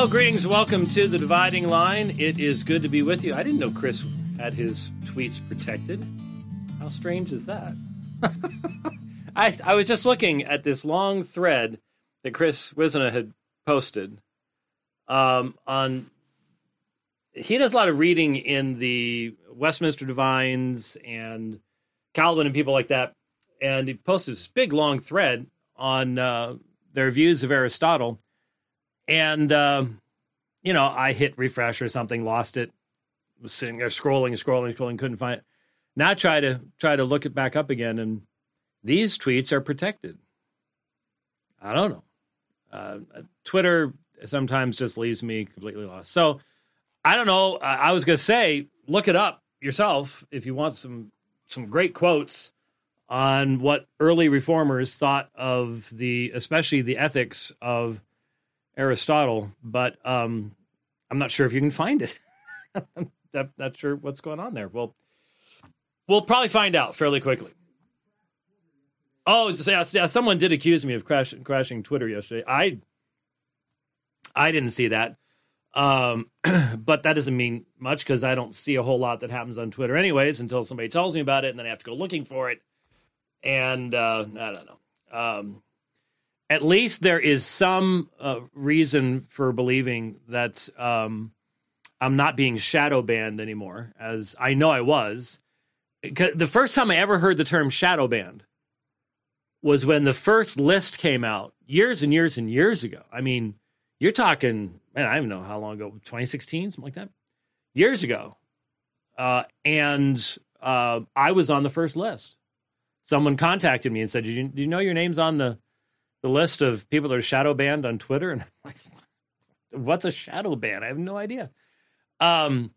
Well, greetings. Welcome to the Dividing Line. It is good to be with you. I didn't know Chris had his tweets protected. How strange is that? I, I was just looking at this long thread that Chris Wisna had posted um, on. He does a lot of reading in the Westminster Divines and Calvin and people like that. And he posted this big long thread on uh, their views of Aristotle. And, uh, you know, I hit refresh or something, lost it, was sitting there scrolling, scrolling, scrolling, couldn't find it. Now try to try to look it back up again, and these tweets are protected. I don't know. Uh, Twitter sometimes just leaves me completely lost. So I don't know. I was going to say, look it up yourself if you want some some great quotes on what early reformers thought of the, especially the ethics of Aristotle. But um, I'm not sure if you can find it. I'm not sure what's going on there. Well, we'll probably find out fairly quickly. Oh, yeah, someone did accuse me of crashing crashing Twitter yesterday. I I didn't see that. Um, but that doesn't mean much because I don't see a whole lot that happens on Twitter, anyways, until somebody tells me about it, and then I have to go looking for it. And uh, I don't know. Um, at least there is some uh, reason for believing that um, I'm not being shadow banned anymore, as I know I was. The first time I ever heard the term shadow banned was when the first list came out years and years and years ago. I mean, you're talking, man, I don't know how long ago, 2016, something like that, years ago. Uh, and uh, I was on the first list. Someone contacted me and said, "Did you, do you know your name's on the the list of people that are shadow banned on Twitter?" And I'm like, "What's a shadow ban? I have no idea." Um,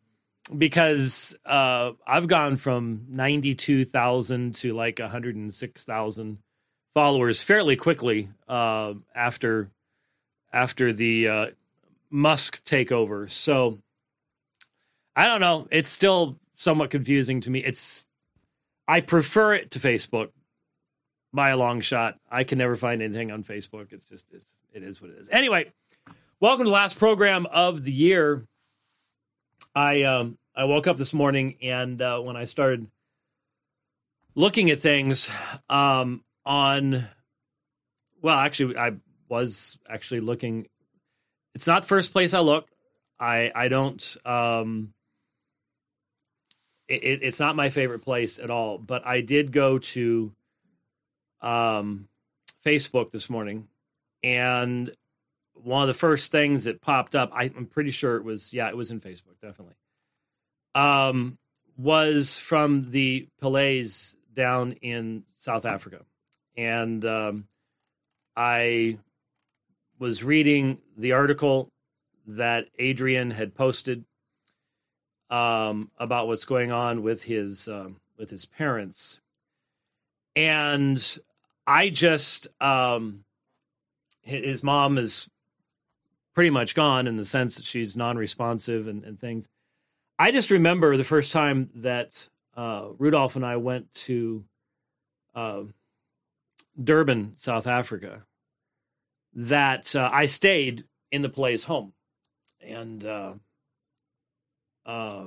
because uh, I've gone from ninety two thousand to like one hundred and six thousand followers fairly quickly uh, after after the uh, Musk takeover. So I don't know. It's still somewhat confusing to me. It's I prefer it to Facebook by a long shot. I can never find anything on Facebook. It's just it's, it is what it is. Anyway, welcome to the last program of the year. I um I woke up this morning and uh, when I started looking at things um on well actually I was actually looking. It's not first place I look. I I don't. Um, it, it's not my favorite place at all. But I did go to um, Facebook this morning, and one of the first things that popped up, I, am pretty sure it was yeah, it was in Facebook, definitely. Um, was from the Pillets down in South Africa, and um, I was reading the article that Adrian had posted um, about what's going on with his um, with his parents, and I just um, his mom is pretty much gone in the sense that she's non-responsive and, and things. I just remember the first time that uh, Rudolph and I went to uh, Durban, South Africa, that uh, I stayed in the Pillets home, and uh, uh,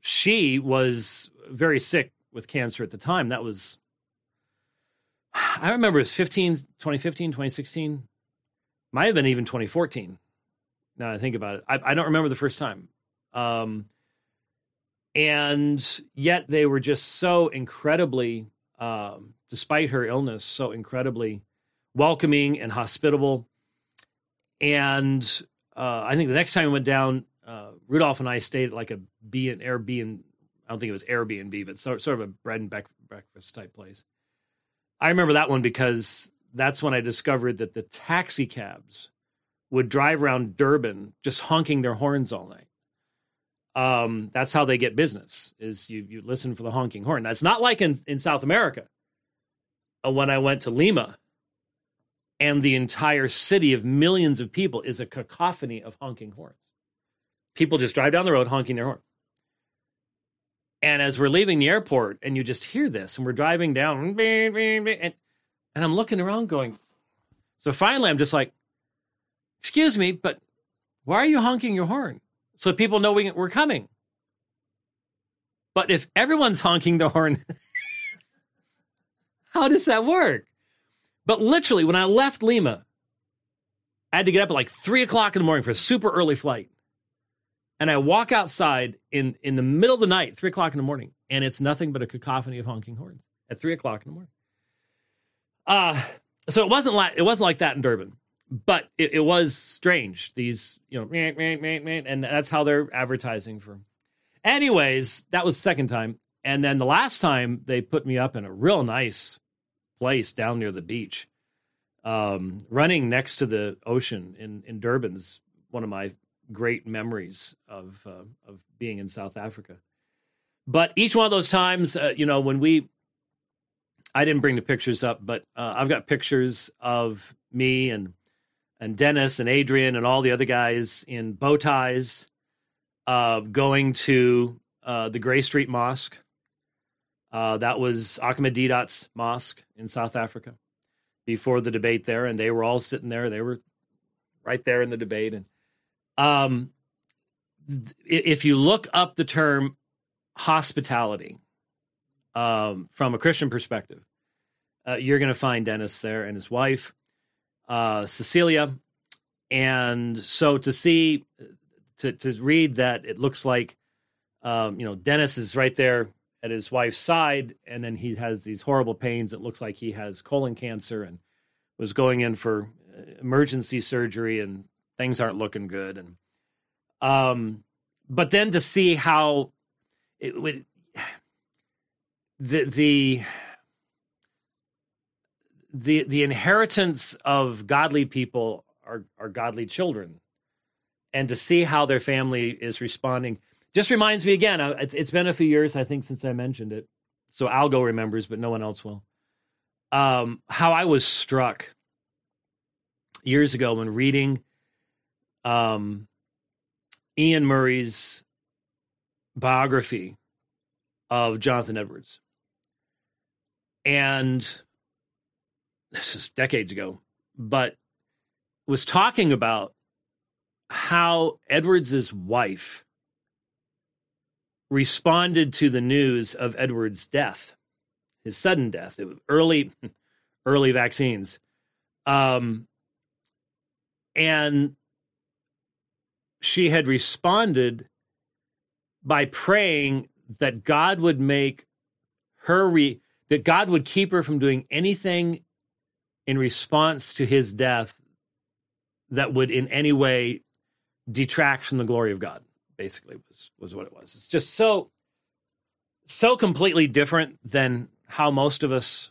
she was very sick with cancer at the time. That was, I remember it was 15, 2015, 2016, might have been even 2014. Now I think about it, I, I don't remember the first time. Um, and yet they were just so incredibly, um, despite her illness, so incredibly welcoming and hospitable. And uh, I think the next time we went down, uh, Rudolph and I stayed at like a B and Airbnb. I don't think it was Airbnb, but sort sort of a bread and breakfast type place. I remember that one because that's when I discovered that the taxi cabs would drive around Durban just honking their horns all night. Um, that's how they get business. Is you you listen for the honking horn. That's not like in in South America. Uh, when I went to Lima, and the entire city of millions of people is a cacophony of honking horns. People just drive down the road honking their horn. And as we're leaving the airport, and you just hear this, and we're driving down, and, and I'm looking around going, so finally I'm just like, Excuse me, but why are you honking your horn? So people know we, we're coming. But if everyone's honking the horn, how does that work? But literally, when I left Lima, I had to get up at like three o'clock in the morning for a super early flight. And I walk outside in, in the middle of the night, three o'clock in the morning, and it's nothing but a cacophony of honking horns at three o'clock in the morning. Uh, so it wasn't like it wasn't like that in Durban, but it, it was strange. These, you know, and that's how they're advertising for. Anyways, that was second time, and then the last time they put me up in a real nice place down near the beach, um, running next to the ocean in in Durban's one of my great memories of uh, of being in South Africa. But each one of those times, uh, you know, when we I didn't bring the pictures up, but uh, I've got pictures of me and and Dennis and Adrian and all the other guys in bow ties, uh, going to uh, the Grey Street Mosque. Uh, that was Ahmed Deedat's mosque in South Africa before the debate there, and they were all sitting there. They were right there in the debate, and um, if you look up the term hospitality um, from a Christian perspective, uh, you're going to find Dennis there and his wife, uh, Cecilia. And so to see, to, to read that it looks like, um, you know, Dennis is right there at his wife's side, and then he has these horrible pains. It looks like he has colon cancer and was going in for uh, emergency surgery, and things aren't looking good. And um, but then to see how it would the the the the inheritance of godly people are are godly children. And to see how their family is responding just reminds me again uh, it's, it's been a few years i think since i mentioned it. So algo remembers but no one else will. Um, how i was struck years ago when reading um, iain murray's biography of jonathan edwards and this is decades ago, but was talking about how Edwards's wife responded to the news of Edward's death, his sudden death, early early vaccines. Um, and she had responded by praying that God would make her re- that God would keep her from doing anything in response to his death that would in any way detract from the glory of God, basically was was what it was. It's just so so completely different than how most of us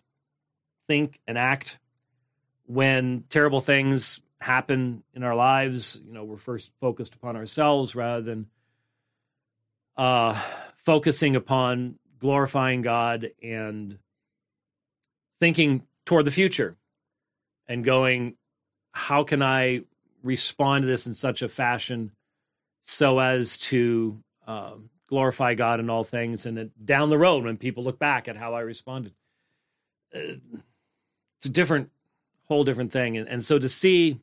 think and act when terrible things happen in our lives. You know, we're first focused upon ourselves rather than uh, focusing upon glorifying God and thinking toward the future and going, how can I respond to this in such a fashion so as to uh, glorify God in all things? And then down the road, when people look back at how I responded, uh, it's a different, whole different thing. And, and so to see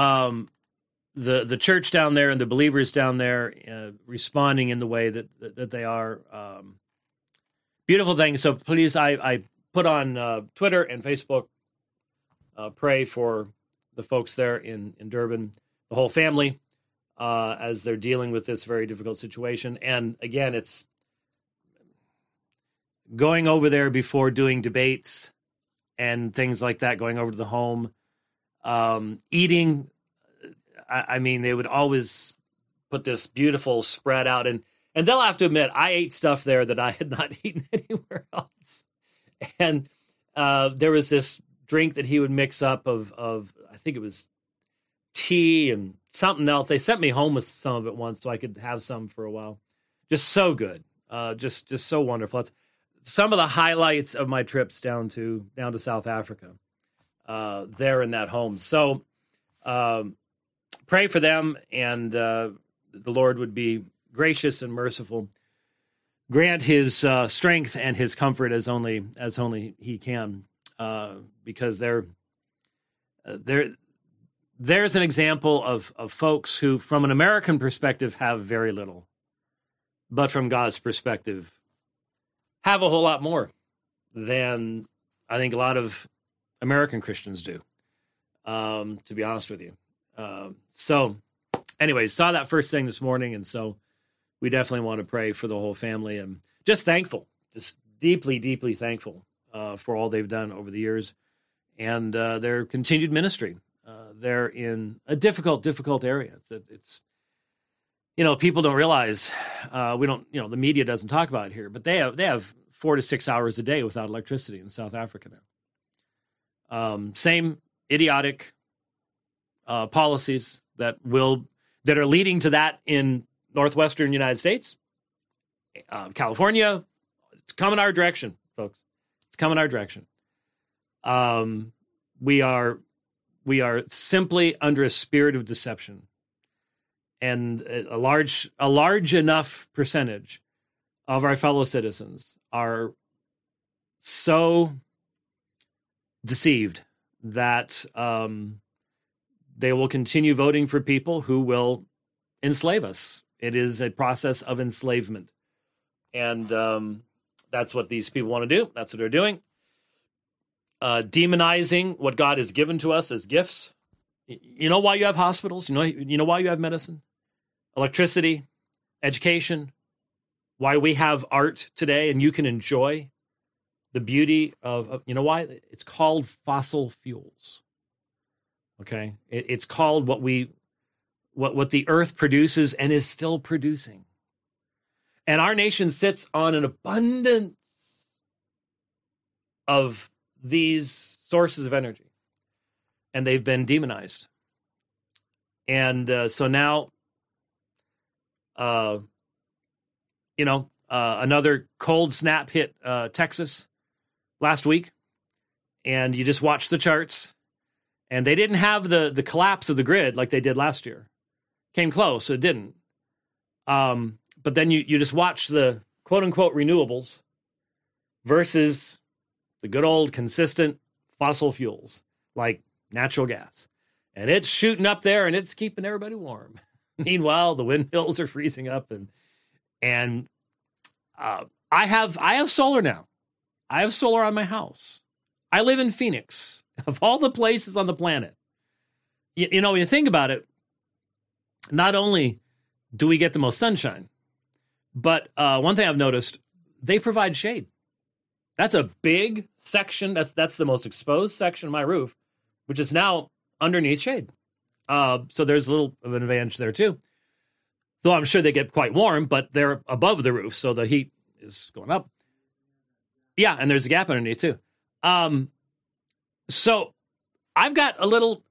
um, the the church down there and the believers down there uh, responding in the way that that, that they are, um, beautiful thing. So please, I, I put on uh, Twitter and Facebook. Uh, pray for the folks there in in Durban, the whole family, uh, as they're dealing with this very difficult situation. And again, it's going over there before doing debates and things like that. Going over to the home, um, eating. I, I mean, they would always put this beautiful spread out and and they'll have to admit I ate stuff there that I had not eaten anywhere else and uh, there was this drink that he would mix up of of I think it was tea and something else. They sent me home with some of it once so I could have some for a while. Just so good, uh, just just so wonderful. It's some of the highlights of my trips down to down to South Africa. Uh, there in that home, so um, pray for them, and uh, the Lord would be gracious and merciful. Grant his uh, strength and his comfort as only as only he can, uh, because they're uh, they're there's an example of, of folks who, from an American perspective, have very little, but from God's perspective, have a whole lot more than I think a lot of American Christians do, um, to be honest with you. Um, so, anyways, saw that first thing this morning. And so we definitely want to pray for the whole family and just thankful, just deeply, deeply thankful uh, for all they've done over the years and uh, their continued ministry. Uh, they're in a difficult, difficult area. It's, it's you know, people don't realize uh, we don't, you know, the media doesn't talk about it here, but they have they have four to six hours a day without electricity in South Africa now. Um, same idiotic uh, policies that will that are leading to that in northwestern United States, uh, California. It's coming our direction, folks. It's coming our direction. Um, we are we are simply under a spirit of deception, and a large a large enough percentage of our fellow citizens are so deceived that um, they will continue voting for people who will enslave us. It is a process of enslavement. And um, that's what these people want to do. That's what they're doing. Uh, demonizing what God has given to us as gifts. You know why you have hospitals? You know, you know why you have medicine, electricity, education, why we have art today and you can enjoy the beauty of, of you know why? It's called fossil fuels. Okay, it, it's called what we what what the earth produces and is still producing. And our nation sits on an abundance of these sources of energy, and they've been demonized. And uh, so now, uh, you know, uh, another cold snap hit uh, Texas last week, and you just watch the charts and they didn't have the the collapse of the grid like they did last year. Came close, it didn't. Um, but then you you just watch the quote unquote renewables versus the good old consistent fossil fuels like natural gas, and it's shooting up there and it's keeping everybody warm. Meanwhile, the windmills are freezing up and and uh, I have I have solar now. I have solar on my house. I live in Phoenix of all the places on the planet. You, you know, when you think about it, not only do we get the most sunshine, but uh, one thing I've noticed, they provide shade. That's a big section. That's that's the most exposed section of my roof, which is now underneath shade. Uh, so there's a little of an advantage there too. Though I'm sure they get quite warm, but they're above the roof, so the heat is going up. Yeah, and there's a gap underneath too. Um, so I've got a little,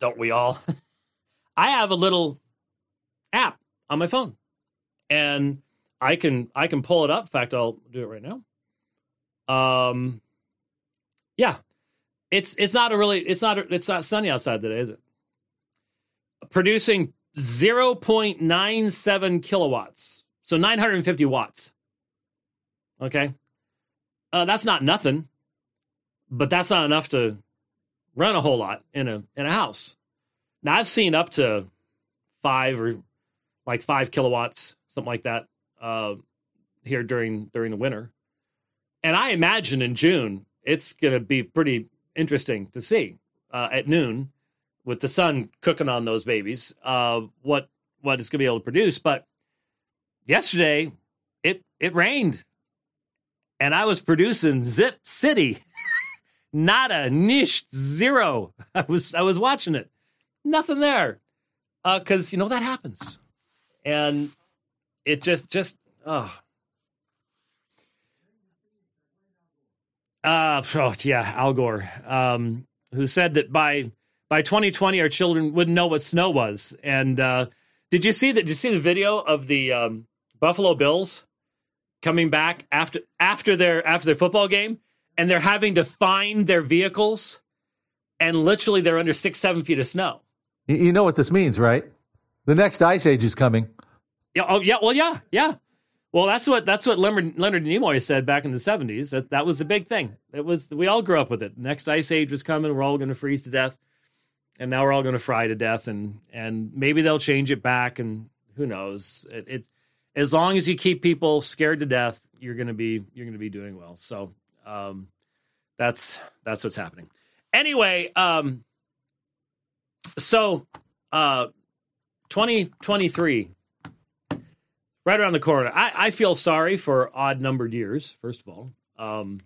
don't we all? I have a little app on my phone, and I can I can pull it up. In fact, I'll do it right now. Um, yeah, it's it's not a really it's not it's not sunny outside today, is it? Producing zero point nine seven kilowatts, so nine hundred and fifty watts. Okay, uh, that's not nothing but that's not enough to run a whole lot in a in a house. Now I've seen up to five or like five kilowatts, something like that, uh, here during during the winter. And I imagine in June it's going to be pretty interesting to see uh, at noon with the sun cooking on those babies uh, what what it's going to be able to produce. But yesterday it it rained, and I was producing Zip City. Nada, niche, zero. I was I was watching it. Nothing there. Uh, cause you know that happens. And it just just oh. Uh oh, yeah, Al Gore. Um, who said that by by 2020 our children wouldn't know what snow was. And uh did you see that did you see the video of the um, Buffalo Bills coming back after after their after their football game? and they're having to find their vehicles, and literally they're under six, seven feet of snow. You know what this means, right? The next ice age is coming. Yeah. Oh, yeah. Well, yeah, yeah. Well, that's what that's what Leonard, Leonard Nimoy said back in the seventies. That that was a big thing. It was we all grew up with it. Next ice age was coming. We're all going to freeze to death. and now we're all going to fry to death, and and maybe they'll change it back, and who knows? It, it as long as you keep people scared to death, you're to be you're to be doing well. So um, that's that's what's happening. Anyway, um, so uh, 2023 right around the corner. I, I feel sorry for odd numbered years. First of all, um,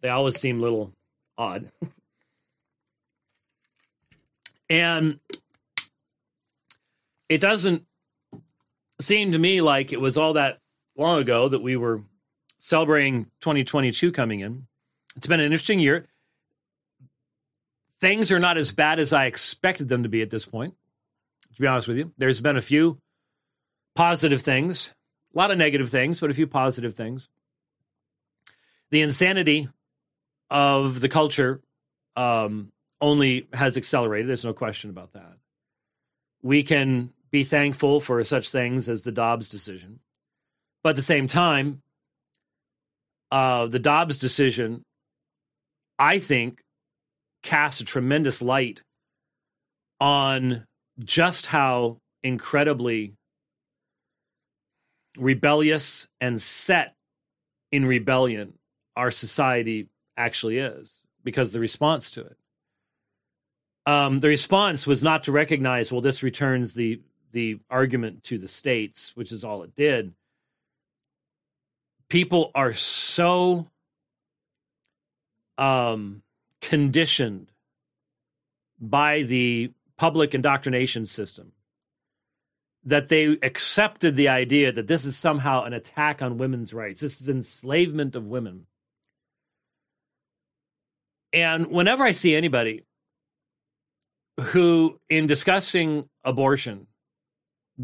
they always seem a little odd, and it doesn't seem to me like it was all that long ago that we were celebrating 2022 coming in. It's been an interesting year. Things are not as bad as I expected them to be at this point. To be honest with you, there's been a few positive things, a lot of negative things, but a few positive things. The insanity of the culture um, only has accelerated. There's no question about that. We can be thankful for such things as the Dobbs decision. But at the same time, uh, the Dobbs decision, I think, casts a tremendous light on just how incredibly rebellious and set in rebellion our society actually is because the response to it. Um, the response was not to recognize, well, this returns the the argument to the states, which is all it did. People are so um, conditioned by the public indoctrination system that they accepted the idea that this is somehow an attack on women's rights. This is enslavement of women. And whenever I see anybody who, in discussing abortion,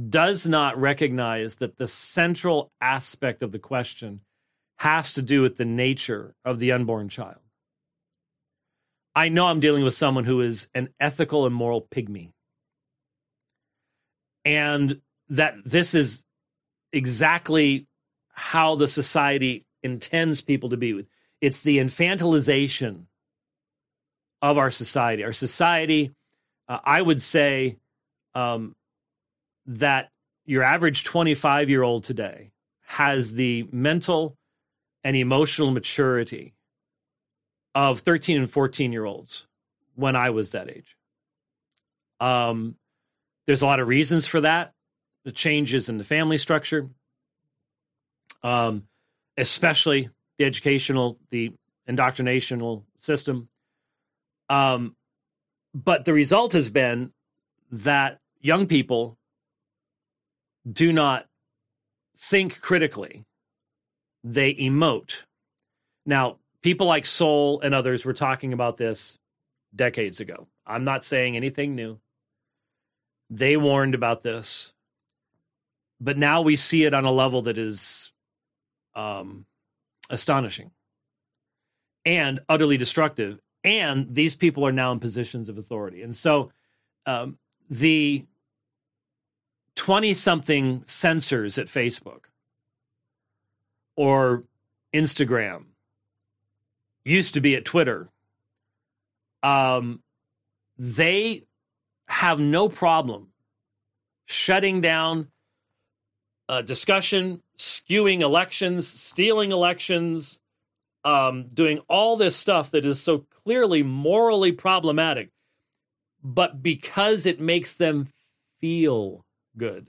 does not recognize that the central aspect of the question has to do with the nature of the unborn child. I know I'm dealing with someone who is an ethical and moral pygmy. And that this is exactly how the society intends people to be. It's the infantilization of our society. Our society, uh, I would say, um, that your average 25 year old today has the mental and emotional maturity of 13 and 14 year olds when I was that age. Um, there's a lot of reasons for that. The changes in the family structure, um, especially the educational, the indoctrinational system. Um, but the result has been that young people do not think critically, they emote. Now, people like Sowell and others were talking about this decades ago. I'm not saying anything new. They warned about this. But now we see it on a level that is um, astonishing and utterly destructive. And these people are now in positions of authority. And so um, the 20 something censors at Facebook or Instagram, used to be at Twitter, um, they have no problem shutting down discussion, skewing elections, stealing elections, um, doing all this stuff that is so clearly morally problematic, but because it makes them feel good,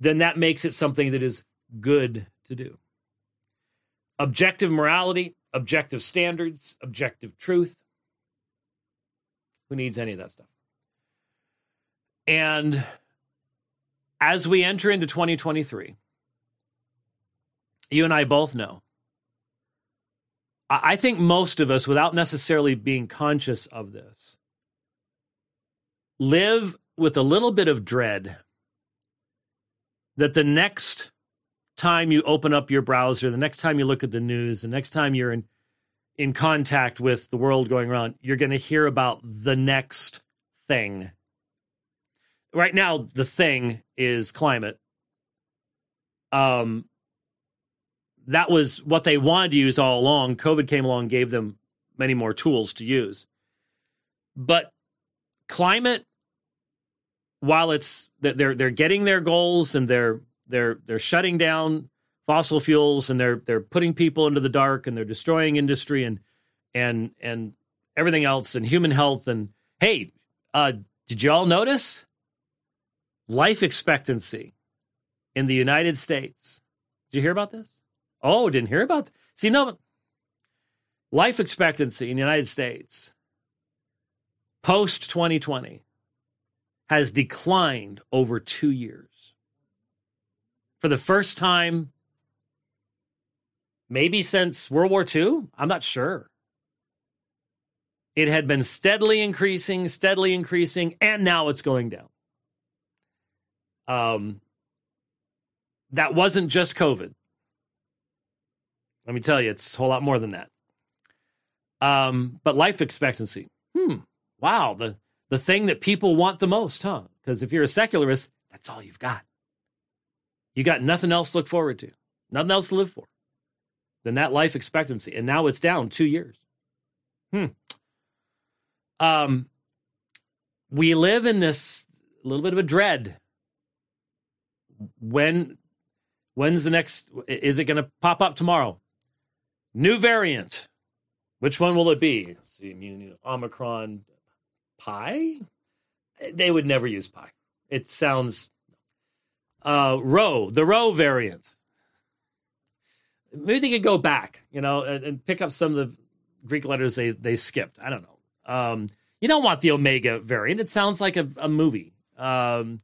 then that makes it something that is good to do. Objective morality, objective standards, objective truth. Who needs any of that stuff? And as we enter into 2023, you and I both know. I think most of us, without necessarily being conscious of this, live with a little bit of dread that the next time you open up your browser, the next time you look at the news, the next time you're in in contact with the world going around, you're going to hear about the next thing. Right now, the thing is climate. Um, that was what they wanted to use all along. COVID came along, gave them many more tools to use. But climate, while it's they're they're getting their goals and they're they're they're shutting down fossil fuels and they're they're putting people into the dark and they're destroying industry and and and everything else and human health and hey, uh, did you all notice life expectancy in the United States? Did you hear about this? Oh, didn't hear about. Th- See, no, life expectancy in the United States post 2020 has declined over two years. For the first time, maybe since World War II, I'm not sure. It had been steadily increasing, steadily increasing, and now it's going down. Um, that wasn't just COVID. Let me tell you, it's a whole lot more than that. Um, but life expectancy. Hmm. Wow. The the thing that people want the most, huh? Because if you're a secularist, that's all you've got. You got nothing else to look forward to, nothing else to live for than that life expectancy. And now it's down two years. Hmm. Um, we live in this little bit of a dread. When, when's the next? Is it going to pop up tomorrow? New variant. Which one will it be? Let's see, Omicron Pi? They would never use Pi. It sounds uh Rho, the Rho variant. Maybe they could go back, you know, and, and, pick up some of the Greek letters they they skipped. I don't know. Um, you don't want the Omega variant. It sounds like a, a movie. Um,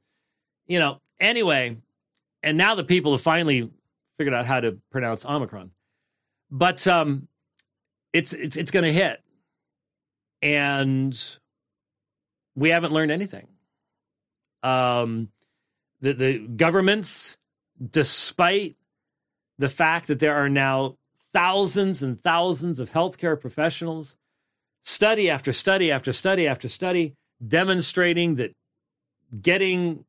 you know, anyway, and now the people have finally figured out how to pronounce Omicron. But um, it's it's it's going to hit, and we haven't learned anything. Um, the the governments, despite the fact that there are now thousands and thousands of healthcare professionals, study after study after study after study, demonstrating that getting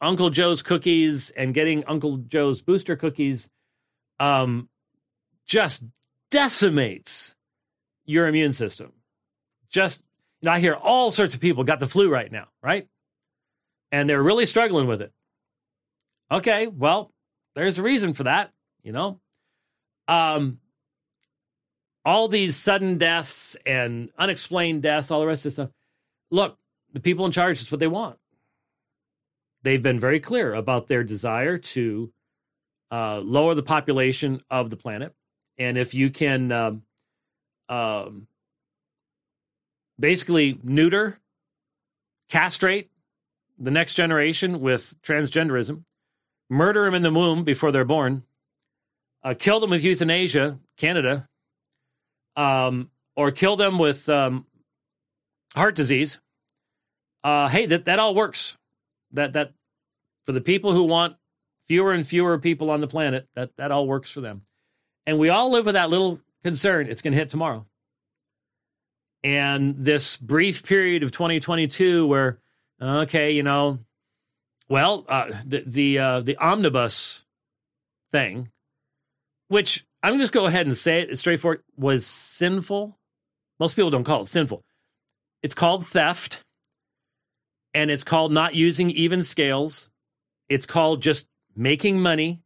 Uncle Joe's cookies and getting Uncle Joe's booster cookies um, just decimates your immune system. Just, you know, I hear all sorts of people got the flu right now, right? And they're really struggling with it. Okay, well, there's a reason for that, you know. Um, all these sudden deaths and unexplained deaths, all the rest of this stuff. Look, the people in charge is what they want. They've been very clear about their desire to uh, lower the population of the planet and if you can um, um, basically neuter, castrate the next generation with transgenderism, murder them in the womb before they're born, uh, kill them with euthanasia, Canada, um, or kill them with um, heart disease. Uh, hey, that that all works. That that for the people who want fewer and fewer people on the planet, that that all works for them. And we all live with that little concern it's going to hit tomorrow. And this brief period of 2022 where, okay, you know, well, uh, the the uh, the omnibus thing, which I'm going to just go ahead and say it straightforward, was sinful. Most people don't call it sinful. It's called theft, and it's called not using even scales. It's called just making money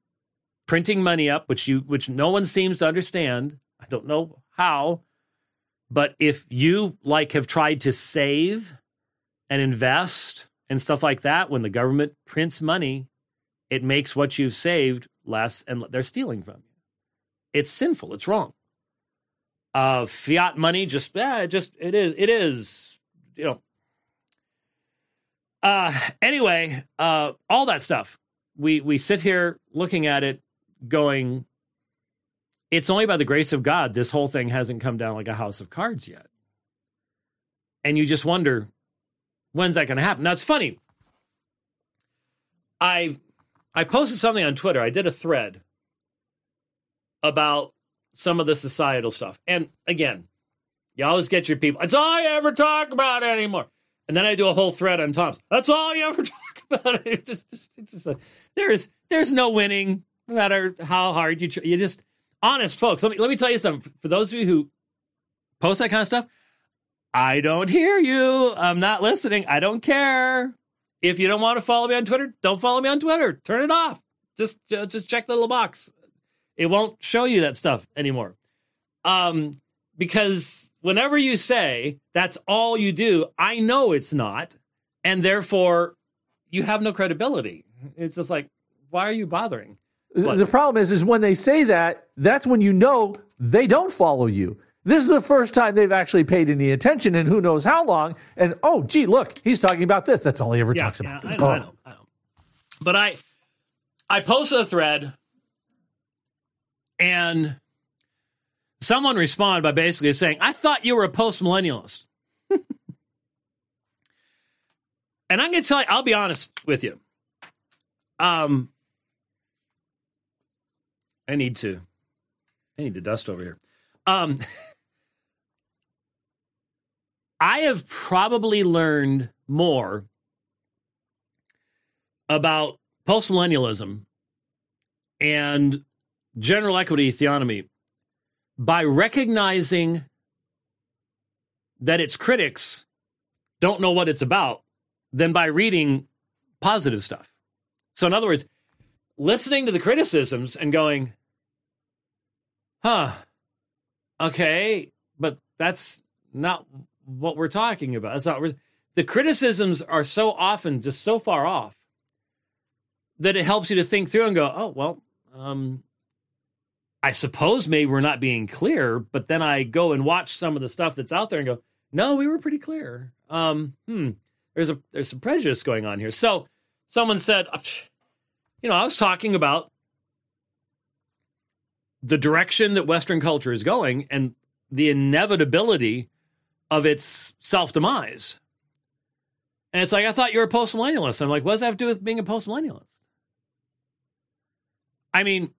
printing money up, which you which no one seems to understand. I don't know how, but if you like have tried to save and invest and stuff like that, when the government prints money, it makes what you've saved less, and they're stealing from you. It's sinful. It's wrong. Uh, fiat money, just yeah, just it is. It is. You know. Uh, anyway, uh, all that stuff. We we sit here looking at it going, it's only by the grace of God this whole thing hasn't come down like a house of cards yet. And you just wonder, when's that going to happen? Now it's funny. I I posted something on Twitter. I did a thread about some of the societal stuff. And again, you always get your people. That's all you ever talk about anymore. And then I do a whole thread on Tom's. That's all you ever talk about. It's just, it's just a, there's there's no winning no matter how hard you try, you just honest folks. Let me let me tell you something. For those of you who post that kind of stuff, I don't hear you. I'm not listening. I don't care. If you don't want to follow me on Twitter, don't follow me on Twitter. Turn it off. Just just check the little box. It won't show you that stuff anymore. Um, because whenever you say that's all you do, I know it's not, and therefore you have no credibility. It's just like, why are you bothering? The problem is, is when they say that, that's when you know they don't follow you. This is the first time they've actually paid any attention in who knows how long. And oh, gee, look, he's talking about this. That's all he ever yeah, talks yeah, about. I know, oh. I know, I know. But I, I posted a thread, and someone responded by basically saying, "I thought you were a post millennialist." and I'm going to tell you, I'll be honest with you. Um, I need to, I need to dust over here. Um. I have probably learned more about postmillennialism and general equity theonomy by recognizing that its critics don't know what it's about than by reading positive stuff. So, in other words, listening to the criticisms and going, huh, okay, but that's not what we're talking about. That's not the criticisms are so often just so far off that it helps you to think through and go, oh well, um, I suppose maybe we're not being clear, but then I go and watch some of the stuff that's out there and go, no, we were pretty clear. Um, hmm, there's a there's some prejudice going on here. So someone said, you know, I was talking about the direction that Western culture is going and the inevitability of its self demise. And it's like, I thought you were a post millennialist. I'm like, what does that have to do with being a post millennialist? I mean,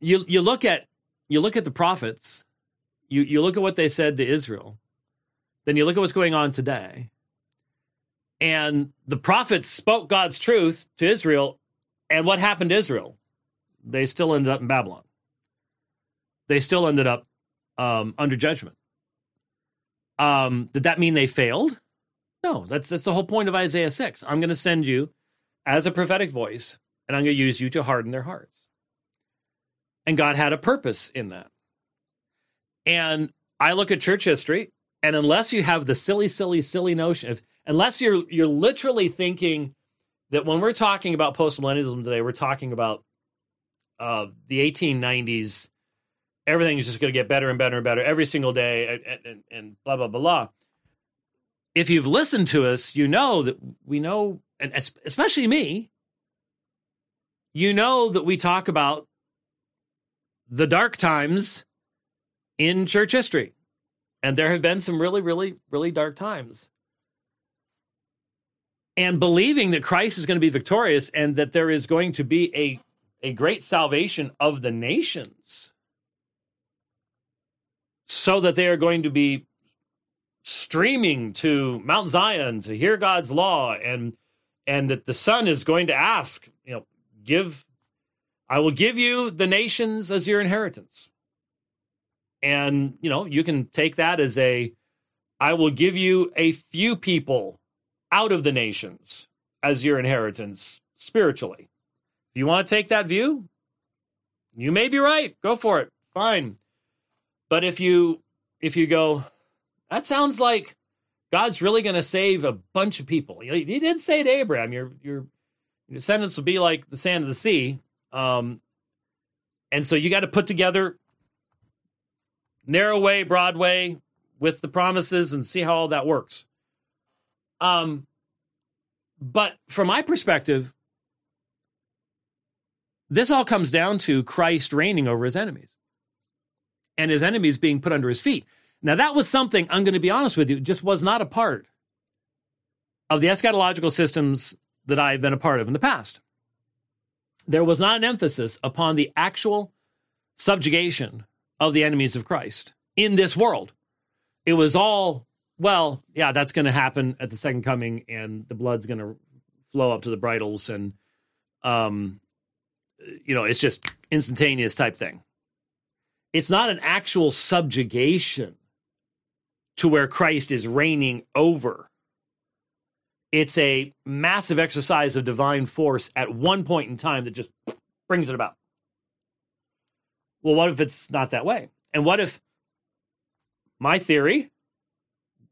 you you look at you look at the prophets, you you look at what they said to Israel, then you look at what's going on today. And the prophets spoke God's truth to Israel, and what happened to Israel? They still ended up in Babylon. They still ended up um, under judgment. Um, did that mean they failed? No, that's that's the whole point of Isaiah 6. I'm going to send you as a prophetic voice, and I'm going to use you to harden their hearts. And God had a purpose in that. And I look at church history, and unless you have the silly, silly, silly notion of unless you're you're literally thinking that when we're talking about postmillennialism today, we're talking about uh, the 1890s everything is just going to get better and better and better every single day and, and, and, blah blah blah blah. If you've listened to us you know that we know and especially me you know that we talk about the dark times in church history. And there have been some really really really dark times and believing that christ is going to be victorious and that there is going to be a a great salvation of the nations so that they are going to be streaming to Mount Zion to hear God's law and and that the son is going to ask, you know, give I will give you the nations as your inheritance. And, you know, you can take that as a I will give you a few people out of the nations as your inheritance spiritually. If you want to take that view, you may be right. Go for it. Fine. But if you if you go, that sounds like God's really going to save a bunch of people. He, did say to Abraham, your your descendants will be like the sand of the sea. Um, and so you got to put together narrow way, broad way with the promises and see how all that works. Um, but from my perspective, this all comes down to Christ reigning over his enemies and his enemies being put under his feet. Now, that was something, I'm going to be honest with you, just was not a part of the eschatological systems that I've been a part of in the past. There was not an emphasis upon the actual subjugation of the enemies of Christ in this world. It was all, well, yeah, that's going to happen at the second coming, and the blood's going to flow up to the bridles, and, um, you know, it's just instantaneous type thing. It's not an actual subjugation to where Christ is reigning over. It's a massive exercise of divine force at one point in time that just brings it about. Well, what if it's not that way? And what if my theory,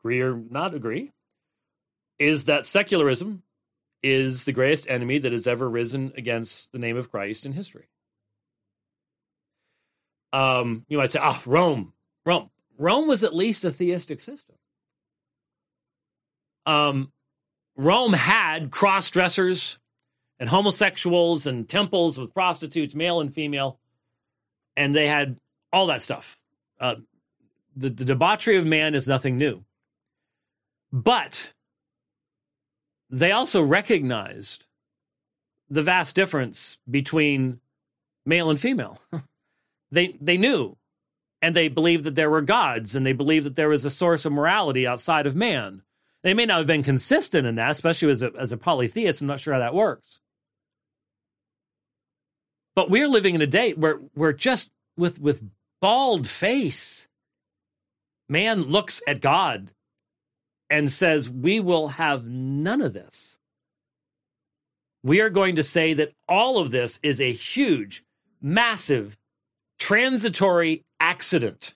agree or not agree, is that secularism is the greatest enemy that has ever risen against the name of Christ in history? Um, you might say, ah, oh, Rome, Rome. Rome was at least a theistic system. Um, Rome had cross dressers and homosexuals and temples with prostitutes, male and female, and they had all that stuff. Uh, the, the debauchery of man is nothing new. But they also recognized the vast difference between male and female. they they knew and they believed that there were gods and they believed that there was a source of morality outside of man. They may not have been consistent in that, especially as a, as a polytheist. I'm not sure how that works. But we're living in a day where we're just with with bald face. Man looks at God and says, We will have none of this. We are going to say that all of this is a huge, massive, transitory accident.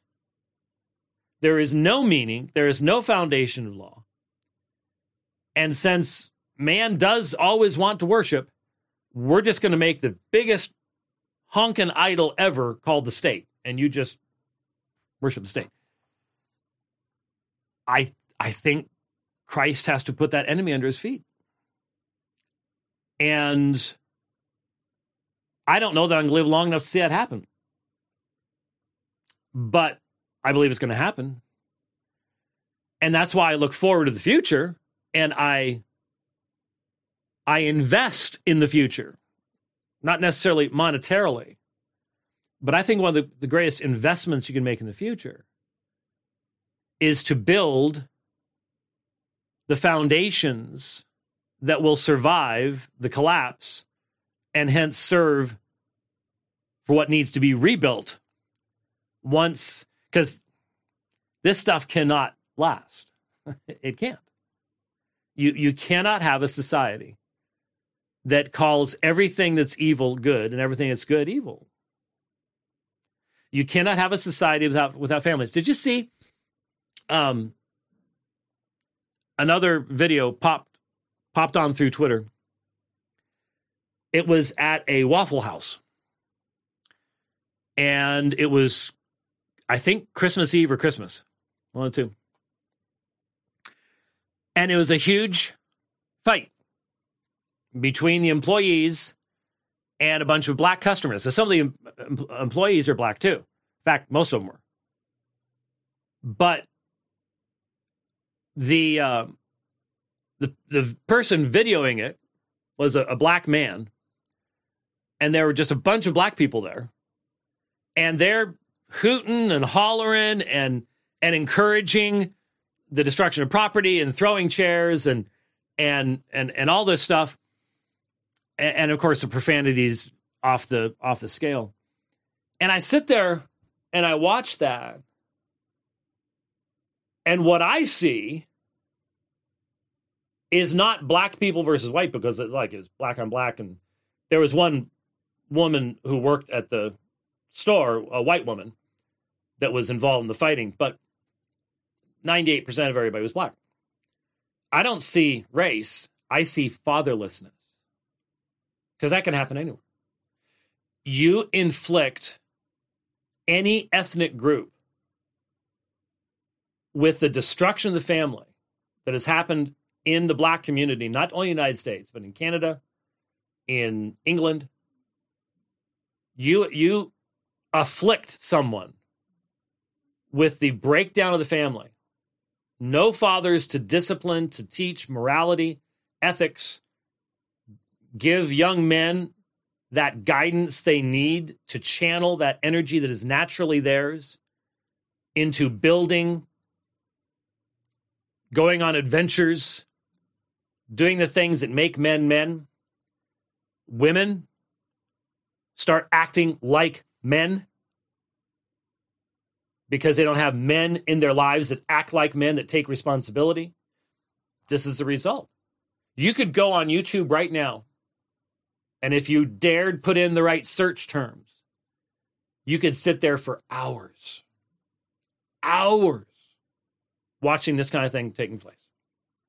There is no meaning, there is no foundation of law. And since man does always want to worship, we're just going to make the biggest honkin' idol ever called the state. And you just worship the state. I I think Christ has to put that enemy under his feet. And I don't know that I'm going to live long enough to see that happen. But I believe it's going to happen. And that's why I look forward to the future and I I invest in the future. Not necessarily monetarily, but I think one of the, the greatest investments you can make in the future is to build the foundations that will survive the collapse and hence serve for what needs to be rebuilt once because this stuff cannot last. It can't. You you cannot have a society that calls everything that's evil good and everything that's good evil. You cannot have a society without without families. Did you see um another video popped popped on through Twitter. It was at a Waffle House. And it was, I think, Christmas Eve or Christmas. One of two. And it was a huge fight between the employees and a bunch of black customers. So some of the employees are black too. In fact, most of them were. But the uh, the the person videoing it was a, a black man, and there were just a bunch of black people there, and they're hooting and hollering and and encouraging the destruction of property and throwing chairs and and and and all this stuff and, and, of course the profanities off the off the scale. And i sit there and i watch that and what i see is not black people versus white because it's like it's black on black. And there was one woman who worked at the store, a white woman, that was involved in the fighting, but 98% of everybody was black. I don't see race, I see fatherlessness because that can happen anywhere. You inflict any ethnic group with the destruction of the family that has happened in the black community, not only in the United States, but in Canada, in England, you you afflict someone with the breakdown of the family. No fathers to discipline, to teach morality, ethics, give young men that guidance they need to channel that energy that is naturally theirs into building, going on adventures, doing the things that make men men. Women start acting like men. because they don't have men in their lives that act like men, that take responsibility. This is the result. You could go on YouTube right now, and if you dared put in the right search terms, you could sit there for hours, hours watching this kind of thing taking place,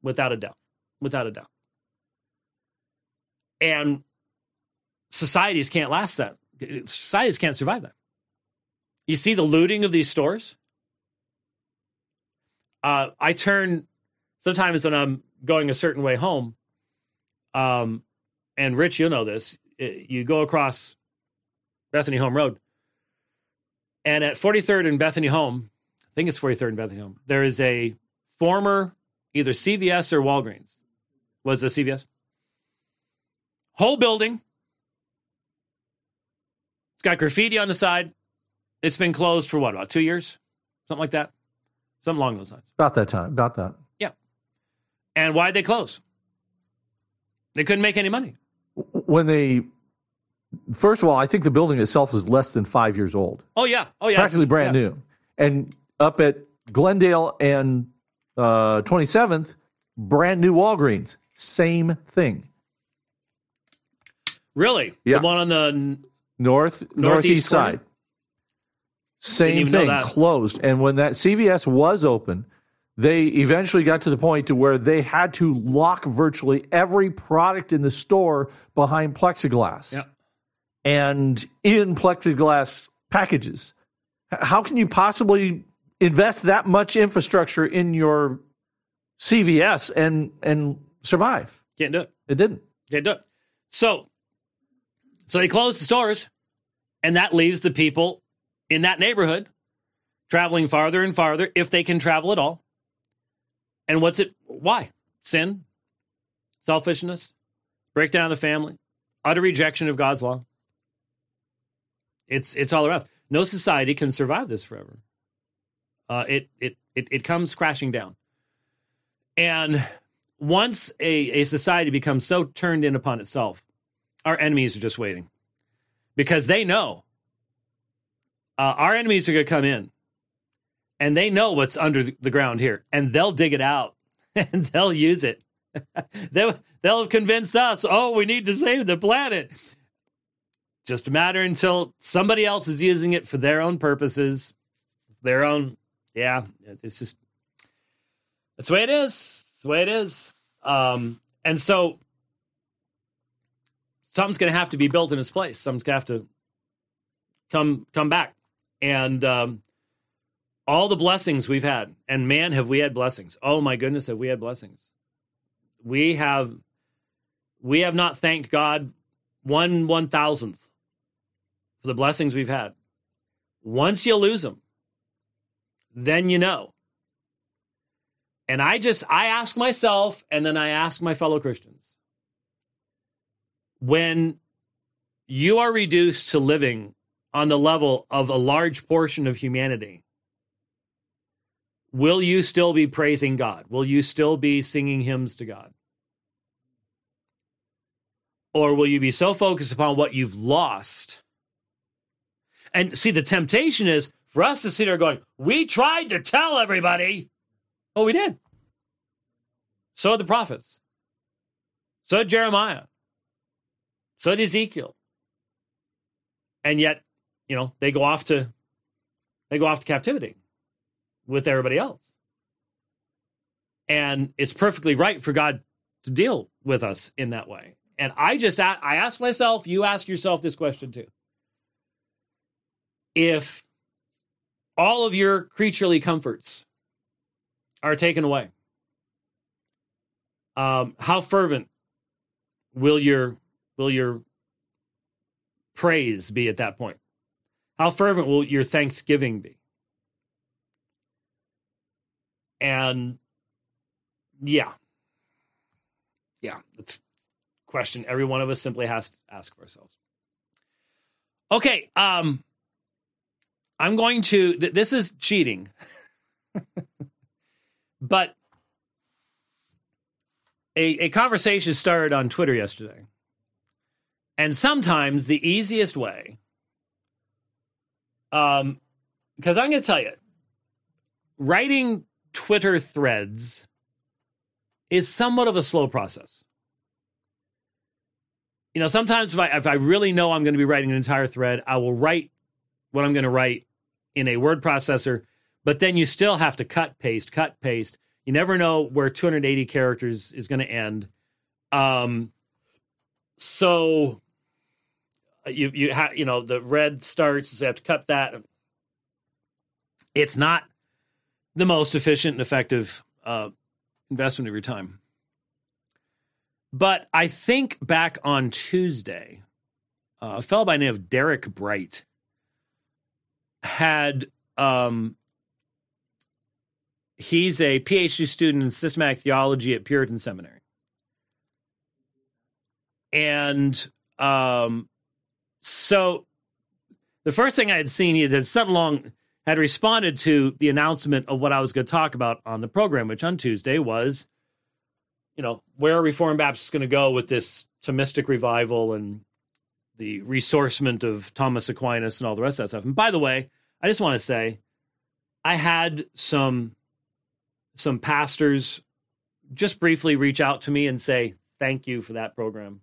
without a doubt. Without a doubt. And societies can't last that. Societies can't survive that. You see the looting of these stores? Uh, I turn sometimes when I'm going a certain way home, um, and Rich, you'll know this. You go across Bethany Home Road, and at 43rd and Bethany Home, I think it's 43rd and Bethany Home, there is a former either CVS or Walgreens. Was the CVS? Whole building. It's got graffiti on the side. It's been closed for what, about two years? Something like that? Something along those lines. About that time. About that. Yeah. And why'd they close? They couldn't make any money. When they, first of all, I think the building itself was less than five years old. Oh, yeah. Oh, yeah. Practically brand yeah. new. And up at Glendale and uh, 27th, brand new Walgreens. Same thing. Really? Yeah. The one on the North northeast, Northeast side. Same thing, closed. And when that CVS was open, they eventually got to the point to where they had to lock virtually every product in the store behind plexiglass Yeah. and in plexiglass packages. How can you possibly invest that much infrastructure in your CVS and and survive? Can't do it. It didn't. Can't do it. So, so they close the stores, and that leaves the people in that neighborhood traveling farther and farther, if they can travel at all. And what's it? Why? Sin, selfishness, breakdown of the family, utter rejection of God's law. It's it's all around. No society can survive this forever. Uh, it, it it it comes crashing down. And once a, a society becomes so turned in upon itself, our enemies are just waiting because they know uh, our enemies are going to come in and they know what's under the ground here and they'll dig it out and they'll use it. they'll, they'll have convinced us, oh, we need to save the planet. Just a matter until somebody else is using it for their own purposes, their own. Yeah, it's just that's the way it is. It's the way it is. Um, and so something's going to have to be built in its place. Something's going to have to come come back. And um, all the blessings we've had, and man, have we had blessings. Oh my goodness, have we had blessings. We have we have not thanked God one one thousandth for the blessings we've had. Once you lose them, then you know. And I just I ask myself and then I ask my fellow Christians. When you are reduced to living on the level of a large portion of humanity, will you still be praising God? Will you still be singing hymns to God? Or will you be so focused upon what you've lost? And see, the temptation is for us to sit there going, We tried to tell everybody. Oh, we did. So the prophets. So Jeremiah. So did Ezekiel. And yet, you know, they go off to they go off to captivity with everybody else. And it's perfectly right for God to deal with us in that way. And I just I ask myself, you ask yourself this question too. If all of your creaturely comforts are taken away, um, how fervent will your will your praise be at that point? How fervent will your thanksgiving be? And yeah, yeah, that's a question every one of us simply has to ask of ourselves. Okay, um, I'm going to. Th- this is cheating, but a, a conversation started on Twitter yesterday. And sometimes the easiest way, um, because I'm going to tell you, writing Twitter threads is somewhat of a slow process. You know, sometimes if I, if I really know I'm going to be writing an entire thread, I will write what I'm going to write in a word processor, but then you still have to cut, paste, cut, paste. You never know where 280 characters is going to end. Um, so you you have you know the red starts, so you have to cut that. It's not the most efficient and effective uh, investment of your time. But I think back on Tuesday, uh, a fellow by the name of Derek Bright had um, he's a PhD student in systematic theology at Puritan Seminary. And um, so the first thing I had seen, he had something long had responded to the announcement of what I was going to talk about on the program, which on Tuesday was, you know, where are Reformed Baptists going to go with this Thomistic revival and the ressourcement of Thomas Aquinas and all the rest of that stuff. And by the way, I just want to say, I had some some pastors just briefly reach out to me and say thank you for that program,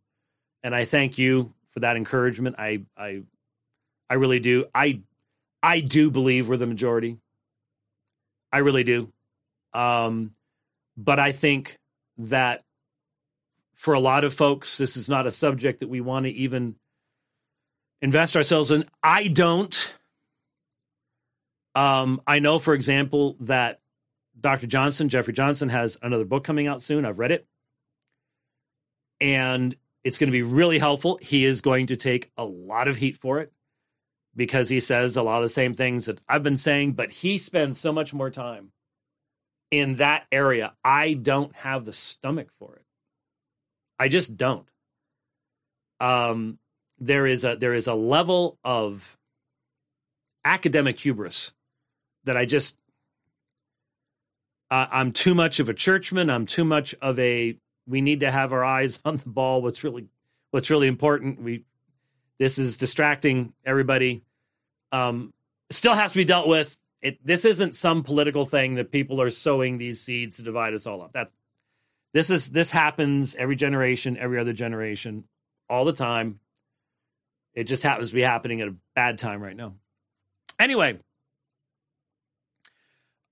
and I thank you for that encouragement. I I I really do. I I do believe we're the majority. I really do. Um, but I think that for a lot of folks, this is not a subject that we want to even invest ourselves in. I don't. Um, I know, for example, that Dr. Johnson, Jeffrey Johnson, has another book coming out soon. I've read it. And it's going to be really helpful. He is going to take a lot of heat for it because he says a lot of the same things that I've been saying, but he spends so much more time in that area. I don't have the stomach for it. I just don't. Um, there is a there is a level of academic hubris that I just uh, I'm too much of a churchman. I'm too much of a we need to have our eyes on the ball. What's really what's really important. We this is distracting everybody. Um, still has to be dealt with. It, this isn't some political thing that people are sowing these seeds to divide us all up. That this is this happens every generation, every other generation, all the time. It just happens to be happening at a bad time right now. Anyway,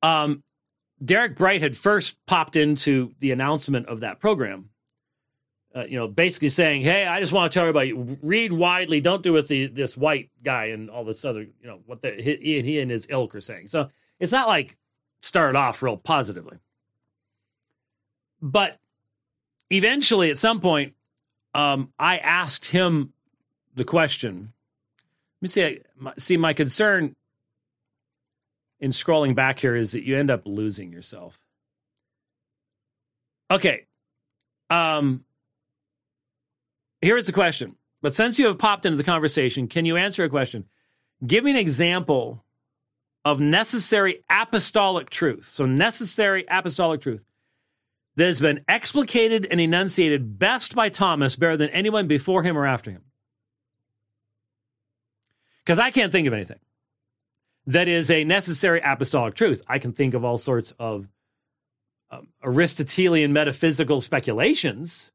um, Derek Bright had first popped into the announcement of that program uh, you know, basically saying, "Hey, I just want to tell everybody: read widely. Don't do with the, this white guy and all this other, you know, what the, he, he and his ilk are saying." So it's not like started off real positively, but eventually, at some point, um, I asked him the question. Let me see. See, my concern in scrolling back here is that you end up losing yourself. Okay. Um, here's the question. But since you have popped into the conversation, can you answer a question? Give me an example of necessary apostolic truth. So, necessary apostolic truth that has been explicated and enunciated best by Thomas, better than anyone before him or after him. Because I can't think of anything that is a necessary apostolic truth. I can think of all sorts of um, Aristotelian metaphysical speculations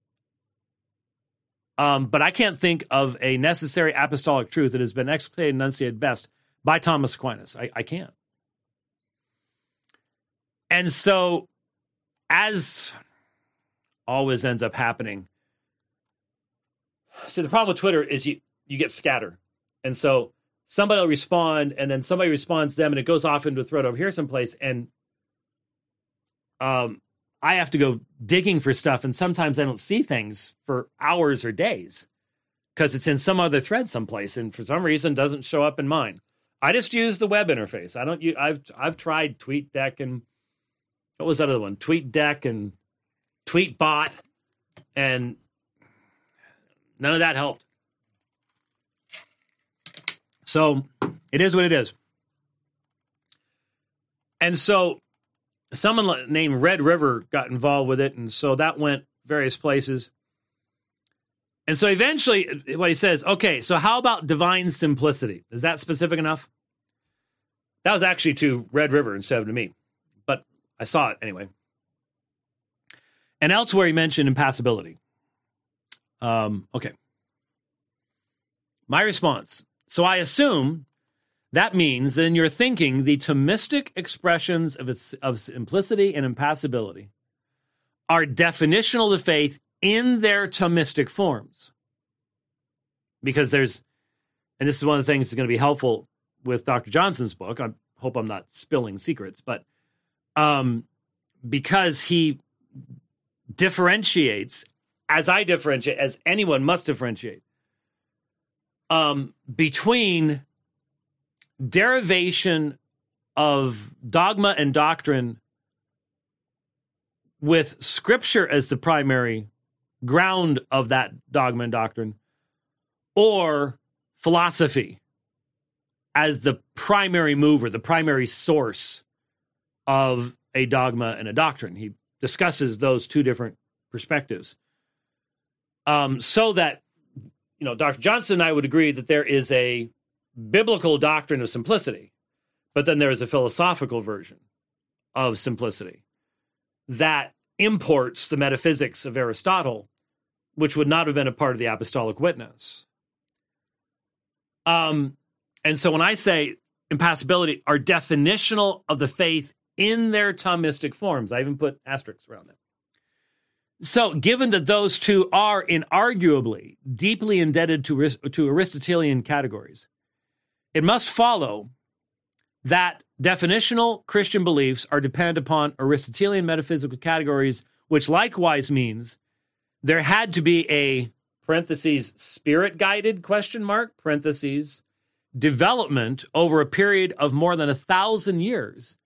um, but I can't think of a necessary apostolic truth that has been explicated and enunciated best by Thomas Aquinas. I, I can't. And so, as always ends up happening, see, the problem with Twitter is you, you get scattered. And so somebody will respond, and then somebody responds to them, and it goes off into a thread over here someplace. And um, I have to go digging for stuff, and sometimes I don't see things for hours or days because it's in some other thread someplace, and for some reason doesn't show up in mine. I just use the web interface. I don't. Use, I've I've tried TweetDeck and what was that other one? TweetDeck and TweetBot, and none of that helped. So it is what it is. And so someone named Red River got involved with it, and so that went various places. And so eventually, what he says, okay, so how about divine simplicity? Is that specific enough? That was actually to Red River instead of to me. But I saw it anyway. And elsewhere, he mentioned impassibility. Um, okay. My response. So I assume that means that in your thinking, the Thomistic expressions of, of simplicity and impassibility are definitional to faith in their Thomistic forms. Because there's, and this is one of the things that's going to be helpful with Dr. Johnson's book. I hope I'm not spilling secrets, but um, because he differentiates, as I differentiate, as anyone must differentiate, um, between derivation of dogma and doctrine with scripture as the primary ground of that dogma and doctrine, or philosophy as the primary mover, the primary source of a dogma and a doctrine. He discusses those two different perspectives. Um, so that, you know, Dr. Johnson and I would agree that there is a biblical doctrine of simplicity, but then there is a philosophical version of simplicity that imports the metaphysics of Aristotle, which would not have been a part of the apostolic witness. Um, and so when I say impassibility are definitional of the faith in their Thomistic forms, I even put asterisks around them. So, given that those two are inarguably deeply indebted to, to Aristotelian categories, it must follow that definitional Christian beliefs are dependent upon Aristotelian metaphysical categories, which likewise means there had to be a parentheses spirit guided question mark parentheses development over a period of more than a thousand years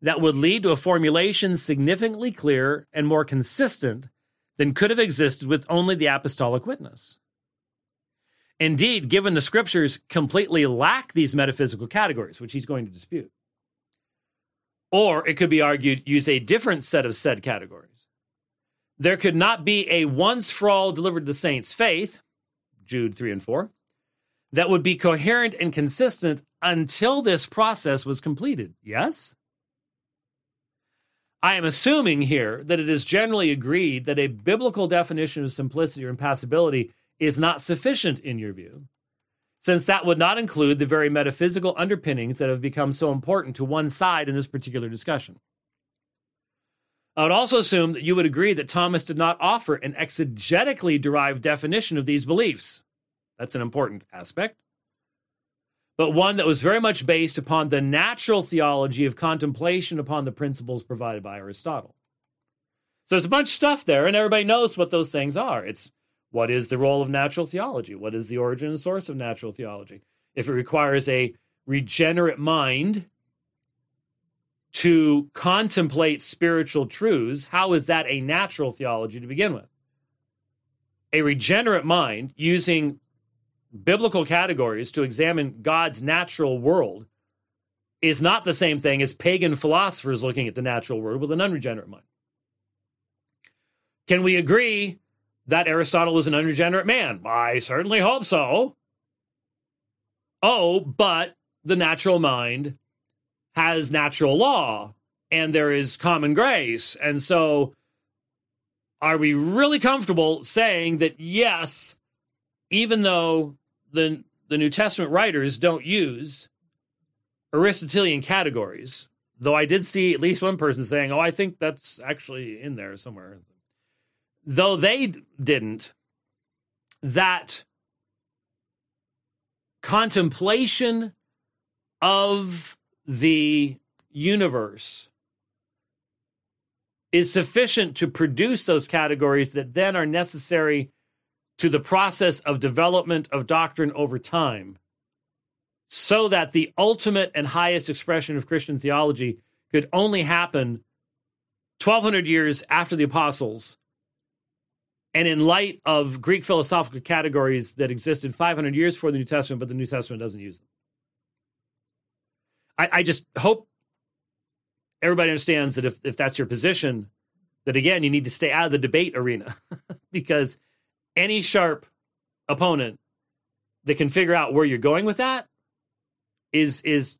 that would lead to a formulation significantly clearer and more consistent than could have existed with only the apostolic witness. Indeed, given the scriptures completely lack these metaphysical categories, which he's going to dispute. Or it could be argued, use a different set of said categories. There could not be a once for all delivered to the saints faith, Jude 3 and 4, that would be coherent and consistent until this process was completed. Yes? I am assuming here that it is generally agreed that a biblical definition of simplicity or impassibility is not sufficient in your view, since that would not include the very metaphysical underpinnings that have become so important to one side in this particular discussion. I would also assume that you would agree that Thomas did not offer an exegetically derived definition of these beliefs. That's an important aspect. But one that was very much based upon the natural theology of contemplation upon the principles provided by Aristotle. So there's a bunch of stuff there, and everybody knows what those things are. It's what is the role of natural theology? What is the origin and source of natural theology? If it requires a regenerate mind to contemplate spiritual truths, how is that a natural theology to begin with? A regenerate mind using biblical categories to examine God's natural world is not the same thing as pagan philosophers looking at the natural world with an unregenerate mind. Can we agree that Aristotle was an unregenerate man? I certainly hope so. Oh, but the natural mind has natural law and there is common grace. And so, are we really comfortable saying that, yes, even though the the New Testament writers don't use Aristotelian categories, though I did see at least one person saying, "Oh, I think that's actually in there somewhere." Though they didn't, that contemplation of the universe is sufficient to produce those categories that then are necessary to the process of development of doctrine over time so that the ultimate and highest expression of Christian theology could only happen 1200 years after the apostles and in light of Greek philosophical categories that existed 500 years before the New Testament, but the New Testament doesn't use them. I, I just hope everybody understands that if, if that's your position, that again, you need to stay out of the debate arena because any sharp opponent that can figure out where you're going with that is is